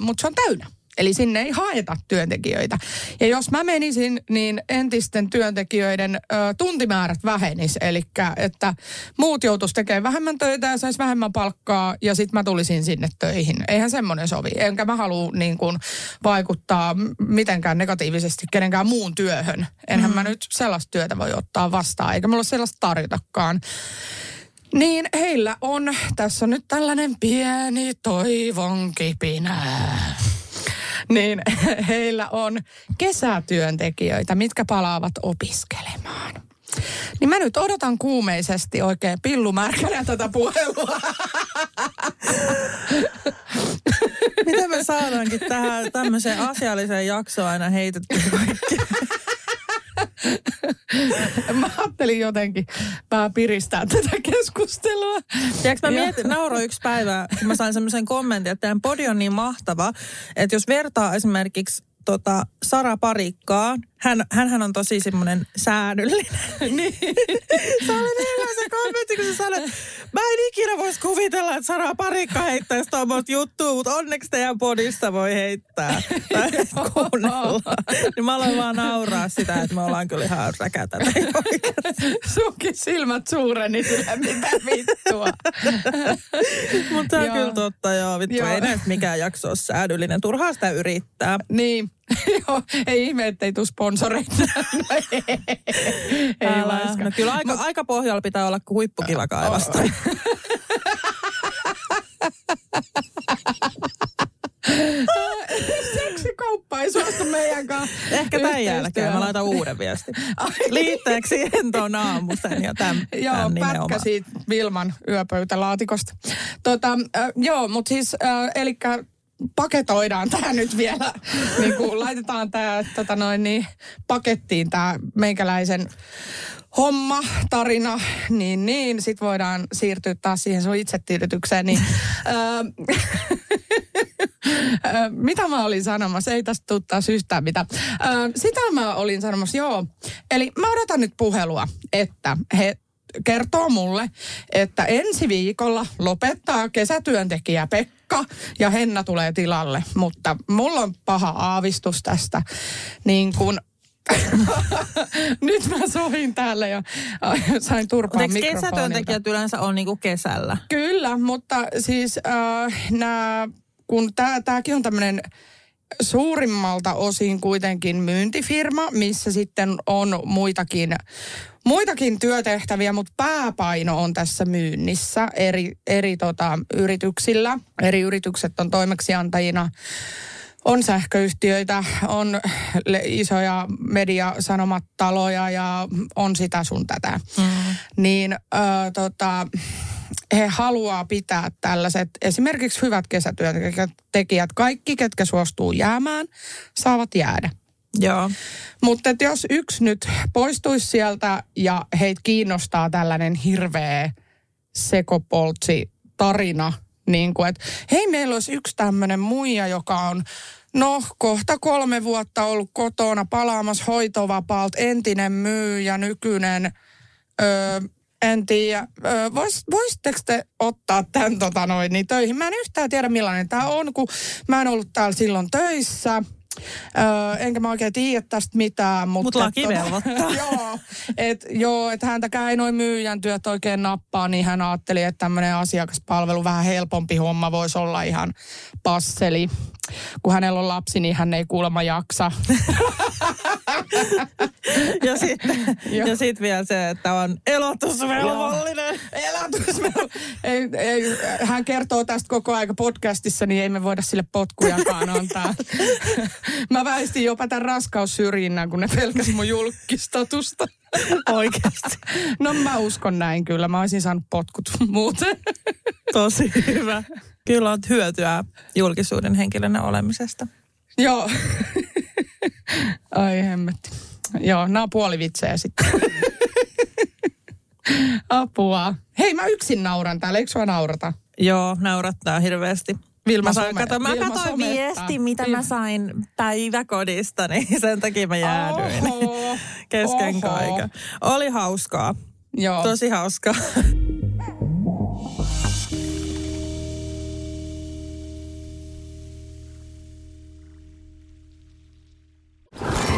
mutta se on täynnä. Eli sinne ei haeta työntekijöitä. Ja jos mä menisin, niin entisten työntekijöiden ö, tuntimäärät vähenis. Eli että muut joutuisi tekemään vähemmän töitä ja saisi vähemmän palkkaa ja sitten mä tulisin sinne töihin. Eihän semmoinen sovi. Enkä mä halua niin kuin, vaikuttaa mitenkään negatiivisesti kenenkään muun työhön. Enhän mm. mä nyt sellaista työtä voi ottaa vastaan, eikä mulla sellaista tarjotakaan. Niin heillä on, tässä on nyt tällainen pieni toivon kipinä niin [laughs] heillä on kesätyöntekijöitä, mitkä palaavat opiskelemaan. Niin mä nyt odotan kuumeisesti oikein pillumärkänä tätä puhelua. Miten me saadaankin tähän tämmöiseen asialliseen jaksoon aina heitetty kaikki? [laughs] [laughs] Mä ajattelin jotenkin vähän piristää tätä keskustelua. Tiedätkö, mä mietin, nauro yksi päivä, kun mä sain semmoisen kommentin, että teidän podi on niin mahtava, että jos vertaa esimerkiksi tota Sara Parikkaa. Hän, hänhän on tosi semmoinen säännöllinen. [laughs] niin. [laughs] Se oli niin hyvä se kommentti, kun sä sanoit, mä en ikinä voisi kuvitella, että Sara Parikka heittäisi tuommoista juttua, mutta onneksi teidän podista voi heittää [laughs] tai kuunnella. niin mä aloin vaan nauraa sitä, että me ollaan kyllä ihan räkätä. Sunkin silmät suureni sillä, mitä vittua. mutta on kyllä totta, joo. Vittu, joo. ei näistä mikään jakso ole säädyllinen. Turhaa sitä yrittää. Niin, [laughs] Joo, ei ihme, ettei tule sponsoreita. [laughs] No ei, ei no kyllä aika, aika pohjalla pitää olla kuin huippukilakaivasta. [laughs] Seksikauppa ei suostu meidän kanssa. Ehkä tämän jälkeen mä laitan uuden viestin. Liitteeksi siihen tuon aamusen ja tämän, Joo, tämän pätkä siitä Vilman yöpöytälaatikosta. Tota, äh, joo, mutta siis, äh, eli paketoidaan tämä nyt vielä, niin kuin laitetaan tämä tota noin, niin, pakettiin tämä meikäläisen homma, tarina, niin niin, sit voidaan siirtyä taas siihen sun itsetyydytykseen, niin mitä mä olin sanomassa? Ei tästä tule taas yhtään mitä. sitä mä olin sanomassa, joo. Eli mä odotan nyt puhelua, että he kertoo mulle, että ensi viikolla lopettaa kesätyöntekijä Pekka ja Henna tulee tilalle. Mutta mulla on paha aavistus tästä. Niin kun [laughs] Nyt mä sohin täällä ja sain turpaa mikrofonilta. kesätyöntekijät yleensä on niinku kesällä? Kyllä, mutta siis äh, nää, kun tämäkin on tämmöinen suurimmalta osin kuitenkin myyntifirma, missä sitten on muitakin, muitakin työtehtäviä, mutta pääpaino on tässä myynnissä eri, eri tota, yrityksillä. Eri yritykset on toimeksiantajina on sähköyhtiöitä, on isoja mediasanomataloja ja on sitä sun tätä. Mm. Niin ö, tota, he haluaa pitää tällaiset esimerkiksi hyvät kesätyöntekijät. Kaikki, ketkä suostuu jäämään, saavat jäädä. Joo. Mutta jos yksi nyt poistuisi sieltä ja heitä kiinnostaa tällainen hirveä sekopoltsi tarina, niin kuin, että hei, meillä olisi yksi tämmöinen muija, joka on No, kohta kolme vuotta ollut kotona palaamassa hoitovapaalta, entinen myyjä, nykyinen öö, en tiedä, vois, voisitteko te ottaa tämän tota noin, niin töihin? Mä en yhtään tiedä millainen tämä on, kun mä en ollut täällä silloin töissä. Öö, enkä mä oikein tiedä tästä mitään. Mutta Mut laki tota, joo, että [laughs] joo, et häntäkään ei noin myyjän työt oikein nappaa, niin hän ajatteli, että tämmöinen asiakaspalvelu vähän helpompi homma voisi olla ihan passeli. Kun hänellä on lapsi, niin hän ei kuulemma jaksa. [laughs] ja sitten [laughs] ja sit vielä se, että on elatusvelvollinen. Elatusvelvollinen. ei, ei, hän kertoo tästä koko aika podcastissa, niin ei me voida sille potkujakaan antaa. Mä väistin jopa tämän raskaussyrjinnän, kun ne pelkäs mun julkistatusta. Oikeasti. No mä uskon näin kyllä. Mä olisin saanut potkut muuten. Tosi hyvä. Kyllä on hyötyä julkisuuden henkilönä olemisesta. Joo. Ai hemmetti. Joo, nämä on puolivitsejä sitten. Apua. Hei, mä yksin nauran täällä, eikö sua naurata? Joo, naurattaa hirveästi. Vilma some- kato, mä Vilma katsoin somettaa. viesti, mitä Vil- mä sain päiväkodista, niin [laughs] sen takia mä jäädyin Oho, [laughs] kesken oho. kaiken. Oli hauskaa. Joo. Tosi hauskaa. [laughs]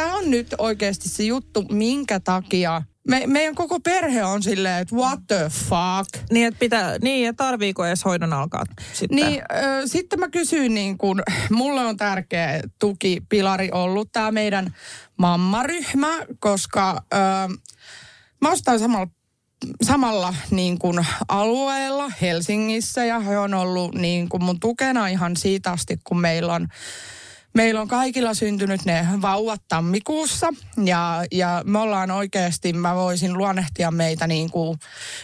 Tämä on nyt oikeasti se juttu, minkä takia me, meidän koko perhe on silleen, että what the fuck. Niin, että pitää, niin, ja tarviiko edes hoidon alkaa sitten? Niin, ö, sitten mä kysyin, niin kun, mulle on tärkeä tukipilari ollut tämä meidän mammaryhmä, koska ö, mä ostan samalla samalla niin kuin alueella Helsingissä ja he on ollut niin kuin mun tukena ihan siitä asti, kun meillä on Meillä on kaikilla syntynyt ne vauvat tammikuussa ja, ja me ollaan oikeasti, mä voisin luonnehtia meitä niin kuin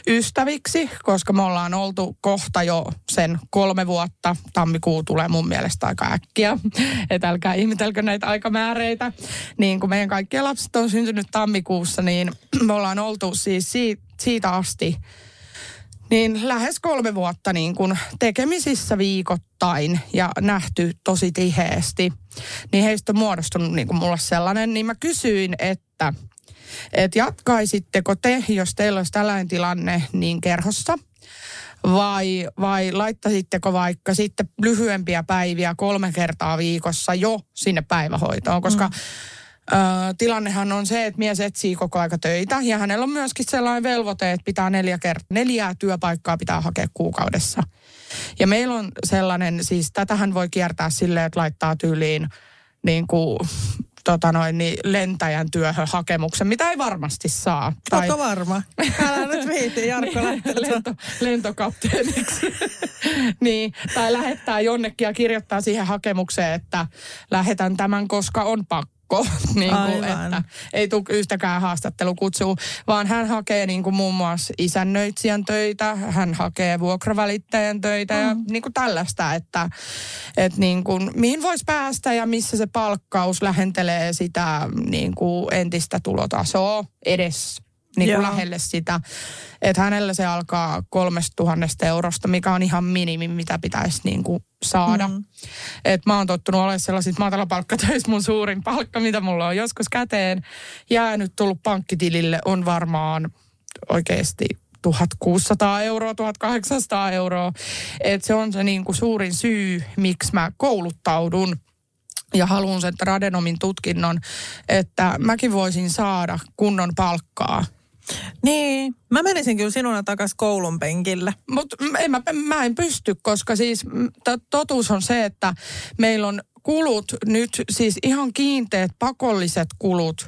ystäviksi, koska me ollaan oltu kohta jo sen kolme vuotta. Tammikuu tulee mun mielestä aika äkkiä, [laughs] että älkää ihmetelkö näitä aikamääreitä. Niin kun meidän kaikkien lapset on syntynyt tammikuussa, niin me ollaan oltu siis siitä, siitä asti niin lähes kolme vuotta niin kuin tekemisissä viikoittain ja nähty tosi tiheesti. Niin heistä on muodostunut niin kuin mulle sellainen, niin mä kysyin, että, että jatkaisitteko te, jos teillä olisi tällainen tilanne, niin kerhossa? Vai, vai laittaisitteko vaikka sitten lyhyempiä päiviä kolme kertaa viikossa jo sinne päivähoitoon? Koska mm. Tilannehan on se, että mies etsii koko aika töitä ja hänellä on myöskin sellainen velvoite, että pitää neljä kert- neljää työpaikkaa pitää hakea kuukaudessa. Ja meillä on sellainen, siis tätähän voi kiertää silleen, että laittaa tyyliin niin kuin, tota noin, niin lentäjän työhön hakemuksen, mitä ei varmasti saa. Ootko varma? Älä nyt viiti, Jarkko. [laughs] Lento, lentokapteeniksi. [laughs] niin, tai lähettää jonnekin ja kirjoittaa siihen hakemukseen, että lähetän tämän, koska on pakko. [laughs] niin kuin, Aivan. että ei tule yhtäkään haastattelukutsua, vaan hän hakee niin kuin muun muassa isännöitsijän töitä, hän hakee vuokravälittäjän töitä mm. ja niin kuin tällaista, että, että niin kuin, mihin voisi päästä ja missä se palkkaus lähentelee sitä niin kuin entistä tulotasoa edes niin kuin lähelle sitä. Että hänellä se alkaa kolmesta tuhannesta eurosta, mikä on ihan minimi, mitä pitäisi niin kuin saada. Mm. Et mä oon tottunut olemaan sellaisissa matalapalkkatöissä mun suurin palkka, mitä mulla on joskus käteen jäänyt tullut pankkitilille, on varmaan oikeasti 1600 euroa, 1800 euroa. Et se on se niin kuin suurin syy, miksi mä kouluttaudun ja haluan sen tradenomin tutkinnon, että mäkin voisin saada kunnon palkkaa. Niin, mä menisin kyllä sinuna takas koulun penkille. Mutta mä, mä en pysty, koska siis totuus on se, että meillä on kulut nyt, siis ihan kiinteät pakolliset kulut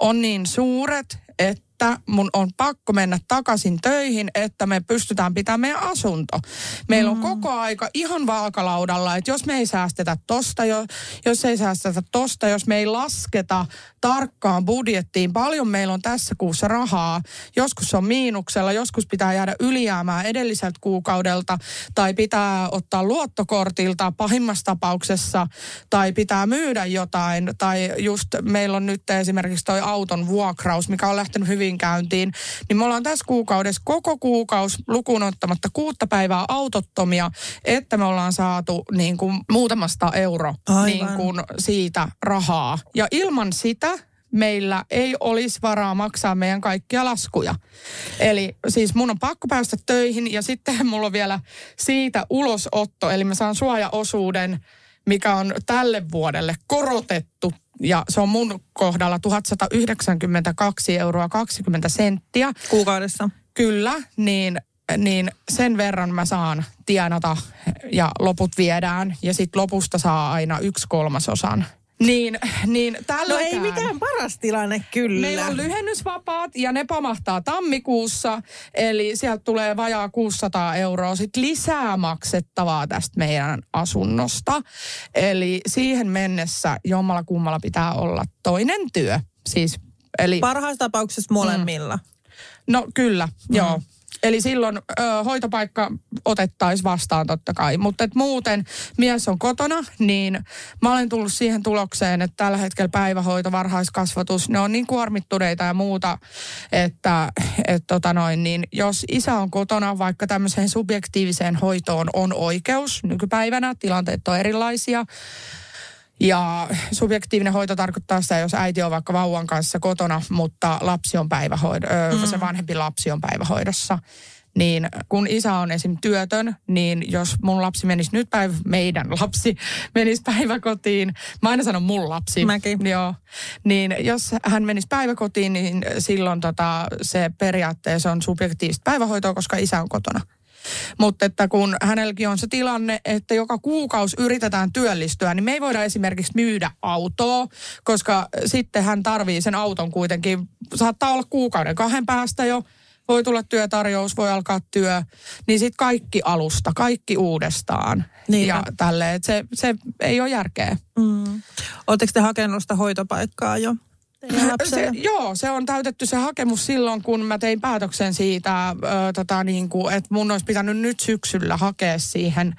on niin suuret, että mun on pakko mennä takaisin töihin, että me pystytään pitämään meidän asunto. Meillä on koko aika ihan vaakalaudalla, että jos me ei säästetä tosta, jo, jos ei säästetä tosta, jos me ei lasketa tarkkaan budjettiin, paljon meillä on tässä kuussa rahaa. Joskus se on miinuksella, joskus pitää jäädä ylijäämään edelliseltä kuukaudelta, tai pitää ottaa luottokortilta pahimmassa tapauksessa, tai pitää myydä jotain, tai just meillä on nyt esimerkiksi toi auton vuokraus, mikä on lähtenyt hyvin kotiinkäyntiin, niin me ollaan tässä kuukaudessa koko kuukaus lukuun ottamatta kuutta päivää autottomia, että me ollaan saatu niin kuin muutamasta euro Aivan. niin kuin siitä rahaa. Ja ilman sitä meillä ei olisi varaa maksaa meidän kaikkia laskuja. Eli siis mun on pakko päästä töihin ja sitten [laughs] mulla on vielä siitä ulosotto, eli mä saan suojaosuuden, mikä on tälle vuodelle korotettu ja se on mun kohdalla 1192 euroa 20 senttiä. Kuukaudessa. Kyllä, niin, niin sen verran mä saan tienata ja loput viedään ja sitten lopusta saa aina yksi kolmasosan. Niin, niin No tälläkään. ei mikään paras tilanne kyllä. Meillä on lyhennysvapaat ja ne pamahtaa tammikuussa, eli sieltä tulee vajaa 600 euroa sit lisää maksettavaa tästä meidän asunnosta. Eli siihen mennessä jommalla kummalla pitää olla toinen työ. Siis, eli, Parhaassa tapauksessa molemmilla. no kyllä, mm. joo. Eli silloin ö, hoitopaikka otettaisiin vastaan totta kai. Mutta et muuten mies on kotona, niin mä olen tullut siihen tulokseen, että tällä hetkellä päivähoito, varhaiskasvatus, ne on niin kuormittuneita ja muuta, että et tota noin, niin jos isä on kotona, vaikka tämmöiseen subjektiiviseen hoitoon on oikeus nykypäivänä, tilanteet on erilaisia, ja subjektiivinen hoito tarkoittaa sitä, jos äiti on vaikka vauvan kanssa kotona, mutta lapsi on päivähoid- mm. se vanhempi lapsi on päivähoidossa. Niin kun isä on esim. työtön, niin jos mun lapsi menisi nyt päivä, meidän lapsi menisi päiväkotiin, mä aina sanon mun lapsi. Mäkin. Joo. Niin jos hän menisi päiväkotiin, niin silloin tota, se periaatteessa on subjektiivista päivähoitoa, koska isä on kotona. Mutta että kun hänelläkin on se tilanne, että joka kuukausi yritetään työllistyä, niin me ei voida esimerkiksi myydä autoa, koska sitten hän tarvii sen auton kuitenkin. Saattaa olla kuukauden kahden päästä jo, voi tulla työtarjous, voi alkaa työ, niin sitten kaikki alusta, kaikki uudestaan. Niinpä. Ja tälleen, että se, se ei ole järkeä. Mm. Oletteko te hakenut sitä hoitopaikkaa jo Se, joo, se on täytetty se hakemus silloin, kun mä tein päätöksen siitä, ö, tota, niin kuin, että mun olisi pitänyt nyt syksyllä hakea siihen,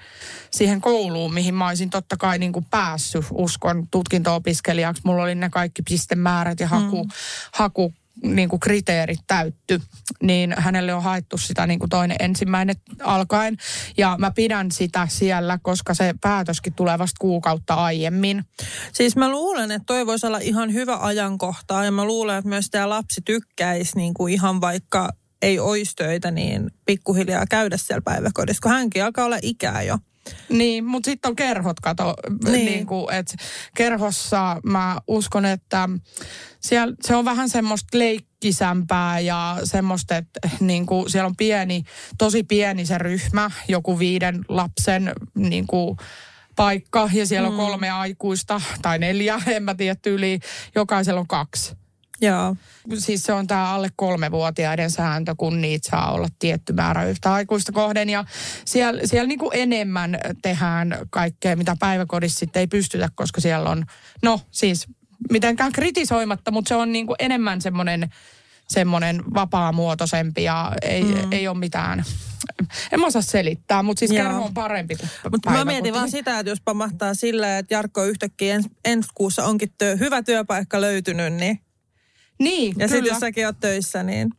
siihen kouluun, mihin mä olisin totta kai niin kuin päässyt uskon tutkinto-opiskelijaksi. Mulla oli ne kaikki pistemäärät ja haku, mm. haku niin kuin kriteerit täytty, niin hänelle on haettu sitä niin kuin toinen ensimmäinen alkaen. Ja mä pidän sitä siellä, koska se päätöskin tulee vasta kuukautta aiemmin. Siis mä luulen, että toi voisi olla ihan hyvä ajankohta ja mä luulen, että myös tämä lapsi tykkäisi niin kuin ihan vaikka ei olisi töitä, niin pikkuhiljaa käydä siellä päiväkodissa, kun hänkin alkaa olla ikää jo. Niin, mutta sitten on kerhot, kato, Niin. niin. Kuin, että kerhossa mä uskon, että siellä, se on vähän semmoista leikkisämpää ja semmoista, että niin kuin, siellä on pieni, tosi pieni se ryhmä, joku viiden lapsen niin kuin, paikka ja siellä mm. on kolme aikuista tai neljä, en mä tiedä tyyliin, jokaisella on kaksi. Joo. Siis se on tämä alle kolmevuotiaiden sääntö, kun niitä saa olla tietty määrä yhtä aikuista kohden. Ja siellä, siellä niin kuin enemmän tehdään kaikkea, mitä päiväkodissa sitten ei pystytä, koska siellä on, no siis mitenkään kritisoimatta, mutta se on niin kuin enemmän semmoinen semmoinen vapaamuotoisempi ja ei, mm. ei ole mitään, en mä osaa selittää, mutta siis Joo. kerho on parempi Mutta mä mietin vaan sitä, että jos pamahtaa silleen, että Jarkko yhtäkkiä ens, ensi kuussa onkin työ, hyvä työpaikka löytynyt, niin Niin, ja sitten jos säkin oot töissä, niin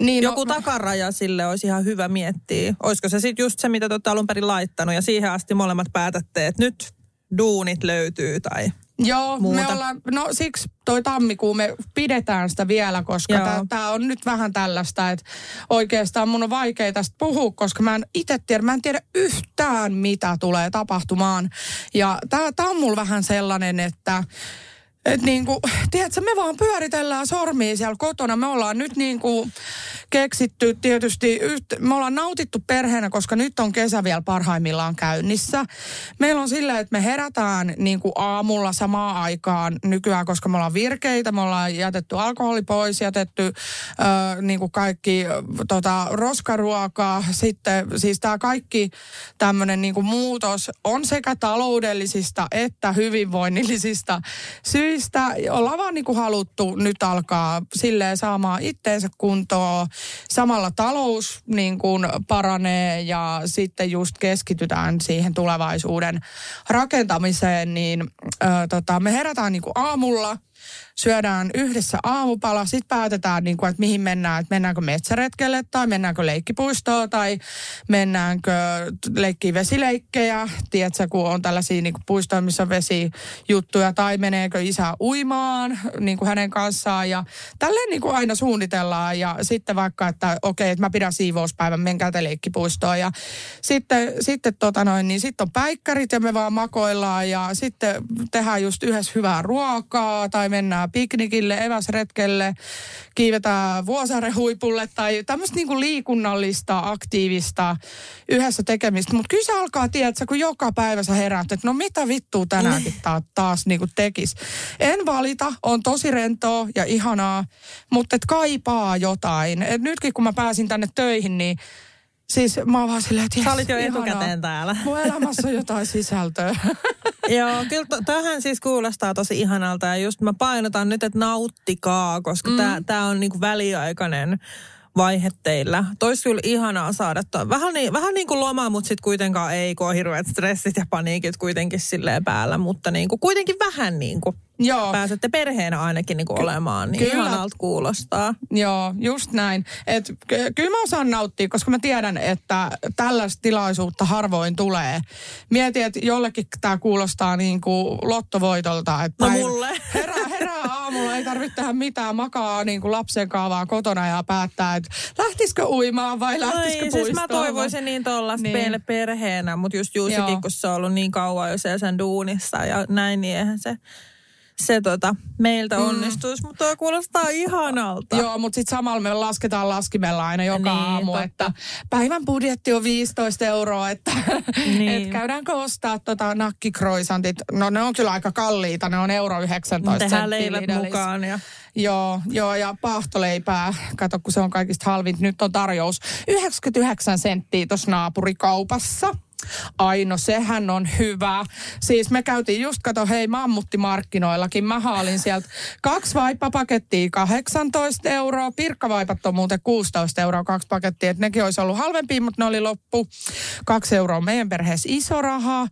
niin, joku takaraja sille olisi ihan hyvä miettiä. Olisiko se sitten just se, mitä te olette alun perin laittanut ja siihen asti molemmat päätätte, että nyt duunit löytyy tai... Joo, muuta. me ollaan, no siksi toi tammikuu me pidetään sitä vielä, koska tämä on nyt vähän tällaista, että oikeastaan mun on vaikea tästä puhua, koska mä en itse tiedä, mä en tiedä yhtään mitä tulee tapahtumaan. Ja tämä on mulla vähän sellainen, että et niinku, tiedätkö, me vaan pyöritellään sormia siellä kotona. Me ollaan nyt niinku keksitty tietysti, yht, me ollaan nautittu perheenä, koska nyt on kesä vielä parhaimmillaan käynnissä. Meillä on sillä, että me herätään niinku aamulla samaan aikaan nykyään, koska me ollaan virkeitä. Me ollaan jätetty alkoholi pois, jätetty ö, niinku kaikki ö, tota, roskaruokaa. Sitten siis tämä kaikki tämmöinen niinku muutos on sekä taloudellisista että hyvinvoinnillisista syistä. Ollaan vaan niinku haluttu nyt alkaa silleen saamaan itteensä kuntoon. Samalla talous niin kuin paranee ja sitten just keskitytään siihen tulevaisuuden rakentamiseen, niin ö, tota, me herätään niin kuin aamulla syödään yhdessä aamupala, sitten päätetään, niin kuin, että mihin mennään, että mennäänkö metsäretkelle tai mennäänkö leikkipuistoon tai mennäänkö leikkiin vesileikkejä, tiedätkö, kun on tällaisia niin kuin puistoja, missä on vesijuttuja, tai meneekö isä uimaan niin kuin hänen kanssaan. Ja tälleen niin kuin aina suunnitellaan. Ja sitten vaikka, että okei, että mä pidän siivouspäivän, menkää te leikkipuistoon. Ja sitten, sitten tota noin, niin sitten on päikkärit ja me vaan makoillaan. Ja sitten tehdään just yhdessä hyvää ruokaa tai mennään piknikille, eväsretkelle, kiivetään vuosarehuipulle tai tämmöistä niinku liikunnallista, aktiivista yhdessä tekemistä. Mutta kyllä se alkaa, tiedätkö, kun joka päivä sä heräät, että no mitä vittua tänäänkin taas, taas niinku tekis. En valita, on tosi rentoa ja ihanaa, mutta et kaipaa jotain. Et nytkin kun mä pääsin tänne töihin, niin Siis mä oon vaan silleen, että Sä olit jo ihanaa. etukäteen täällä. Mun elämässä on jotain sisältöä. [laughs] Joo, kyllä to, tähän siis kuulostaa tosi ihanalta ja just mä painotan nyt, että nauttikaa, koska mm. tää, tää on niinku väliaikainen vaihe teillä. Tois kyllä ihanaa saada toi. Vähän niin, vähän niin kuin loma, mutta sitten kuitenkaan ei, kun on hirveät stressit ja paniikit kuitenkin silleen päällä. Mutta niin kuin, kuitenkin vähän niin kuin Joo. pääsette perheenä ainakin niin kuin olemaan. Niin kyllä. ihanalta kuulostaa. Joo, just näin. Et, ky- kyllä mä osaan nauttia, koska mä tiedän, että tällaista tilaisuutta harvoin tulee. Mietin, että jollekin tämä kuulostaa niin kuin lottovoitolta. Että No mulle. Herää, herää aamulla, ei tarvitse tehdä mitään, makaa niin kuin lapsen kaavaa kotona ja päättää, että lähtisikö uimaan vai lähtisikö Ai, puistoon. siis mä toivoisin niin tuollaista Niin. perheenä, mutta just. Juusikin, kun se on ollut niin kauan jo siellä sen duunissa ja näin, niin eihän se, se tota, meiltä Mm. onnistuisi. Mutta toi kuulostaa ihanalta. Joo, mutta sitten samalla me lasketaan laskimella aina joka Niin, aamu, totta. että päivän budjetti on 15 euroa, että [laughs] Niin. et käydäänkö ostaa tota nakkikroisantit. No ne on kyllä aika kalliita, ne on euro 19 Tehdään senttiä leivät mukaan. Ja... Joo, joo, ja paahtoleipää, kato kun se on kaikista halvin. Nyt on tarjous 99 senttiä tuossa naapurikaupassa. Ai no sehän on hyvä. Siis me käytiin just, kato hei mammuttimarkkinoillakin. Mä haalin sieltä kaksi vaippapakettia 18 euroa. Pirkkavaipat on muuten 16 euroa kaksi pakettia. Et nekin olisi ollut halvempia, mutta ne oli loppu. Kaksi euroa meidän perheessä iso raha.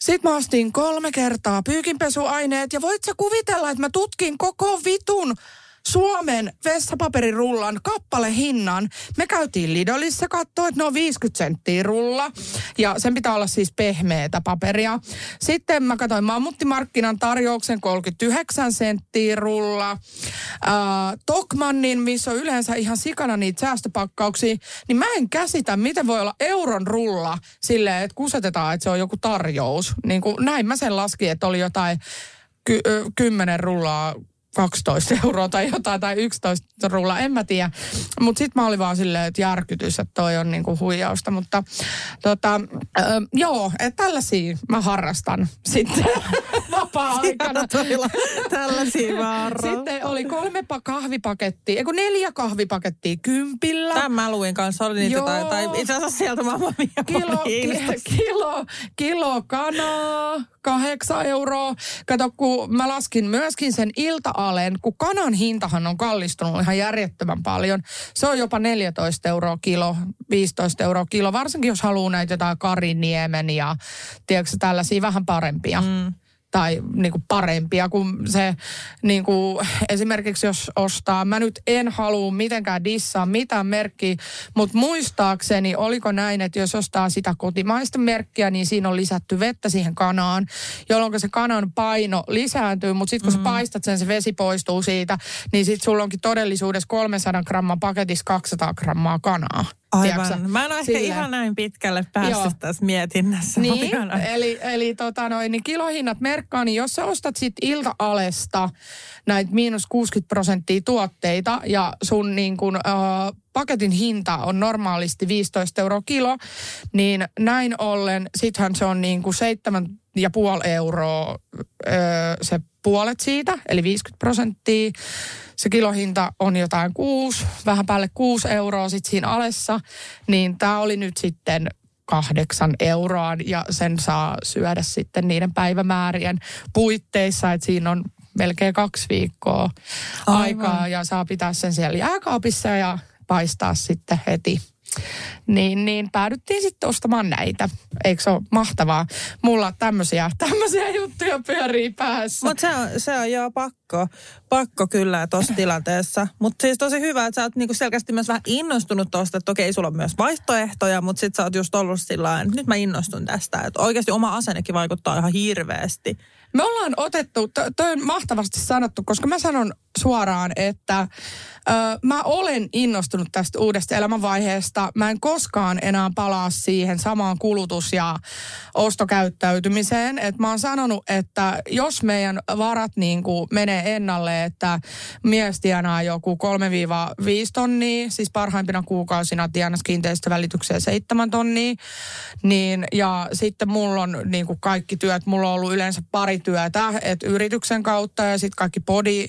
Sitten mä ostin kolme kertaa pyykinpesuaineet ja voit sä kuvitella, että mä tutkin koko vitun Suomen vessapaperirullan kappalehinnan. Me käytiin Lidolissa katsoa, että ne on 50 senttiä rulla. Ja sen pitää olla siis pehmeätä paperia. Sitten mä katsoin Mammuttimarkkinan tarjouksen 39 senttiä rulla. Äh, Tokmannin, missä on yleensä ihan sikana niitä säästöpakkauksia. Niin mä en käsitä, miten voi olla euron rulla silleen, että kusetetaan, että se on joku tarjous. Niin kuin näin mä sen laskin, että oli jotain ky- 10 rullaa 12 euroa tai jotain, tai 11 rulla, en mä tiedä. Mutta sitten mä olin vaan silleen, että järkytys, että toi on niinku huijausta. Mutta tota, ö, joo, että tällaisia mä harrastan [laughs] sitten vapaa-aikana. Tällaisia vaaro. Sitten oli kolme pa- kahvipakettia, eikö neljä kahvipakettia kympillä. Tämän mä luin kanssa, oli niitä Joo. jotain, tai itse asiassa sieltä Mamma Mia kilo, oli ki, Instassa. kilo, kilo kanaa, kahdeksan euroa. Kato, kun mä laskin myöskin sen ilta-alen, kun kanan hintahan on kallistunut ihan järjettömän paljon. Se on jopa 14 euroa kilo, 15 euroa kilo, varsinkin jos haluaa näitä jotain Kariniemen ja tiedätkö, tällaisia vähän parempia. Mm tai niin kuin parempia kuin se niin kuin, esimerkiksi jos ostaa, mä nyt en halua mitenkään dissaa mitään merkkiä, mutta muistaakseni oliko näin, että jos ostaa sitä kotimaista merkkiä, niin siinä on lisätty vettä siihen kanaan, jolloin se kanan paino lisääntyy, mutta sitten kun mm. sä paistat sen, se vesi poistuu siitä, niin sitten sulla onkin todellisuudessa 300 gramman paketissa 200 grammaa kanaa. Tiedätkö? Aivan. Mä en ole ehkä ihan näin pitkälle päässyt tässä mietinnässä. Niin, eli, eli tota noin, niin kilohinnat merkkaa, niin jos sä ostat sit ilta-alesta näitä miinus 60 prosenttia tuotteita ja sun niin kun, ö, paketin hinta on normaalisti 15 euroa kilo, niin näin ollen sittenhän se on niin kuin seitsemän ja puoli euroa ö, se puolet siitä, eli 50 prosenttia. Se kilohinta on jotain kuusi, vähän päälle kuusi euroa sitten siinä alessa, niin tämä oli nyt sitten kahdeksan euroa ja sen saa syödä sitten niiden päivämäärien puitteissa, että siinä on melkein kaksi viikkoa Aivan. aikaa ja saa pitää sen siellä jääkaapissa ja paistaa sitten heti. Niin, niin päädyttiin sitten ostamaan näitä. Eikö se ole mahtavaa? Mulla tämmöisiä, tämmöisiä juttuja pyörii päässä. Mutta se on, se on jo pakko, pakko kyllä tuossa tilanteessa. Mutta siis tosi hyvä, että sä oot niinku selkeästi myös vähän innostunut tuosta, että okei, sulla on myös vaihtoehtoja, mutta sit sä oot just ollut sillä että nyt mä innostun tästä. Että oikeasti oma asennekin vaikuttaa ihan hirveästi. Me ollaan otettu, to, toi on mahtavasti sanottu, koska mä sanon suoraan, että ö, mä olen innostunut tästä uudesta elämänvaiheesta. Mä en koskaan enää palaa siihen samaan kulutus- ja ostokäyttäytymiseen. Et mä oon sanonut, että jos meidän varat niin kuin menee ennalle, että mies tienaa joku 3-5 tonnia, siis parhaimpina kuukausina tienas kiinteistövälitykseen 7 tonnia, niin ja sitten mulla on niin kuin kaikki työt, mulla on ollut yleensä pari työtä, että yrityksen kautta ja sitten kaikki body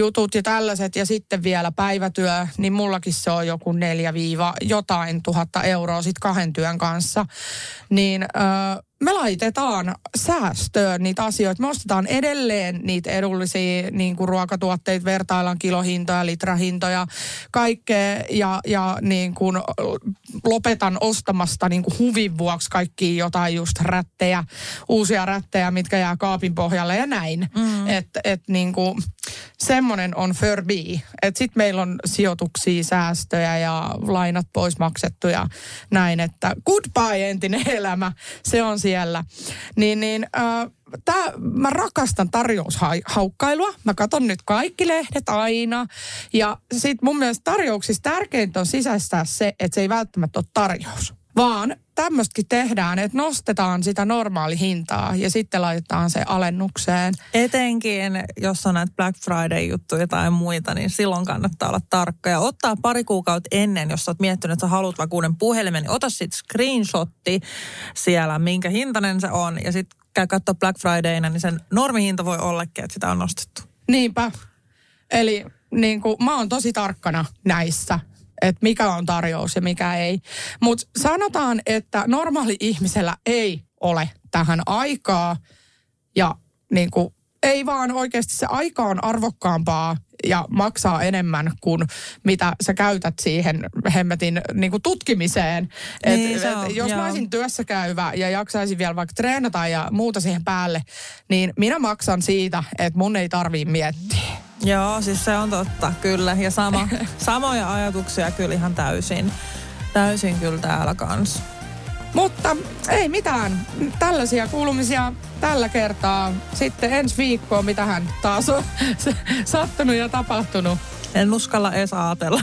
jutut ja tällaiset ja sitten vielä päivätyö, niin mullakin se on joku neljä viiva jotain tuhatta euroa sitten kahden työn kanssa. Niin öö, me laitetaan säästöön niitä asioita. Me ostetaan edelleen niitä edullisia niin kuin ruokatuotteita, vertaillaan kilohintoja, litrahintoja, kaikkea. Ja, ja niin kuin lopetan ostamasta niin kuin huvin vuoksi kaikki jotain just rättejä, uusia rättejä, mitkä jää kaapin pohjalle ja näin. Mm. Että et niin kuin, semmoinen on Furby. Että sitten meillä on sijoituksia, säästöjä ja lainat pois maksettu ja näin. Että goodbye entinen elämä, se on siellä. Niin, niin äh, tää, mä rakastan tarjoushaukkailua. Mä katson nyt kaikki lehdet aina. Ja sit mun mielestä tarjouksissa tärkeintä on sisäistää se, että se ei välttämättä ole tarjous. Vaan tämmöistäkin tehdään, että nostetaan sitä normaali hintaa ja sitten laitetaan se alennukseen. Etenkin, jos on näitä Black Friday-juttuja tai muita, niin silloin kannattaa olla tarkka. Ja ottaa pari kuukautta ennen, jos olet miettinyt, että sä haluat vaikka uuden puhelimen, niin ota sitten screenshotti siellä, minkä hintainen se on. Ja sitten käy katsoa Black Fridayna, niin sen normihinta voi ollakin, että sitä on nostettu. Niinpä. Eli niin kuin, mä oon tosi tarkkana näissä että mikä on tarjous ja mikä ei. Mutta sanotaan, että normaali ihmisellä ei ole tähän aikaa ja niin kuin, ei vaan oikeasti se aika on arvokkaampaa ja maksaa enemmän kuin mitä sä käytät siihen hemmetin niin kuin tutkimiseen. Et, Niin, et, on, jos joo. mä olisin työssä käyvä ja jaksaisin vielä vaikka treenata ja muuta siihen päälle, niin minä maksan siitä, että mun ei tarvii miettiä. Joo, siis se on totta, kyllä. Ja sama, [laughs] samoja ajatuksia kyllä ihan täysin. Täysin kyllä täällä kanssa. Mutta ei mitään. Tällaisia kuulumisia tällä kertaa. Sitten ensi viikkoon, mitä hän taas on [laughs] sattunut ja tapahtunut. En uskalla edes ajatella.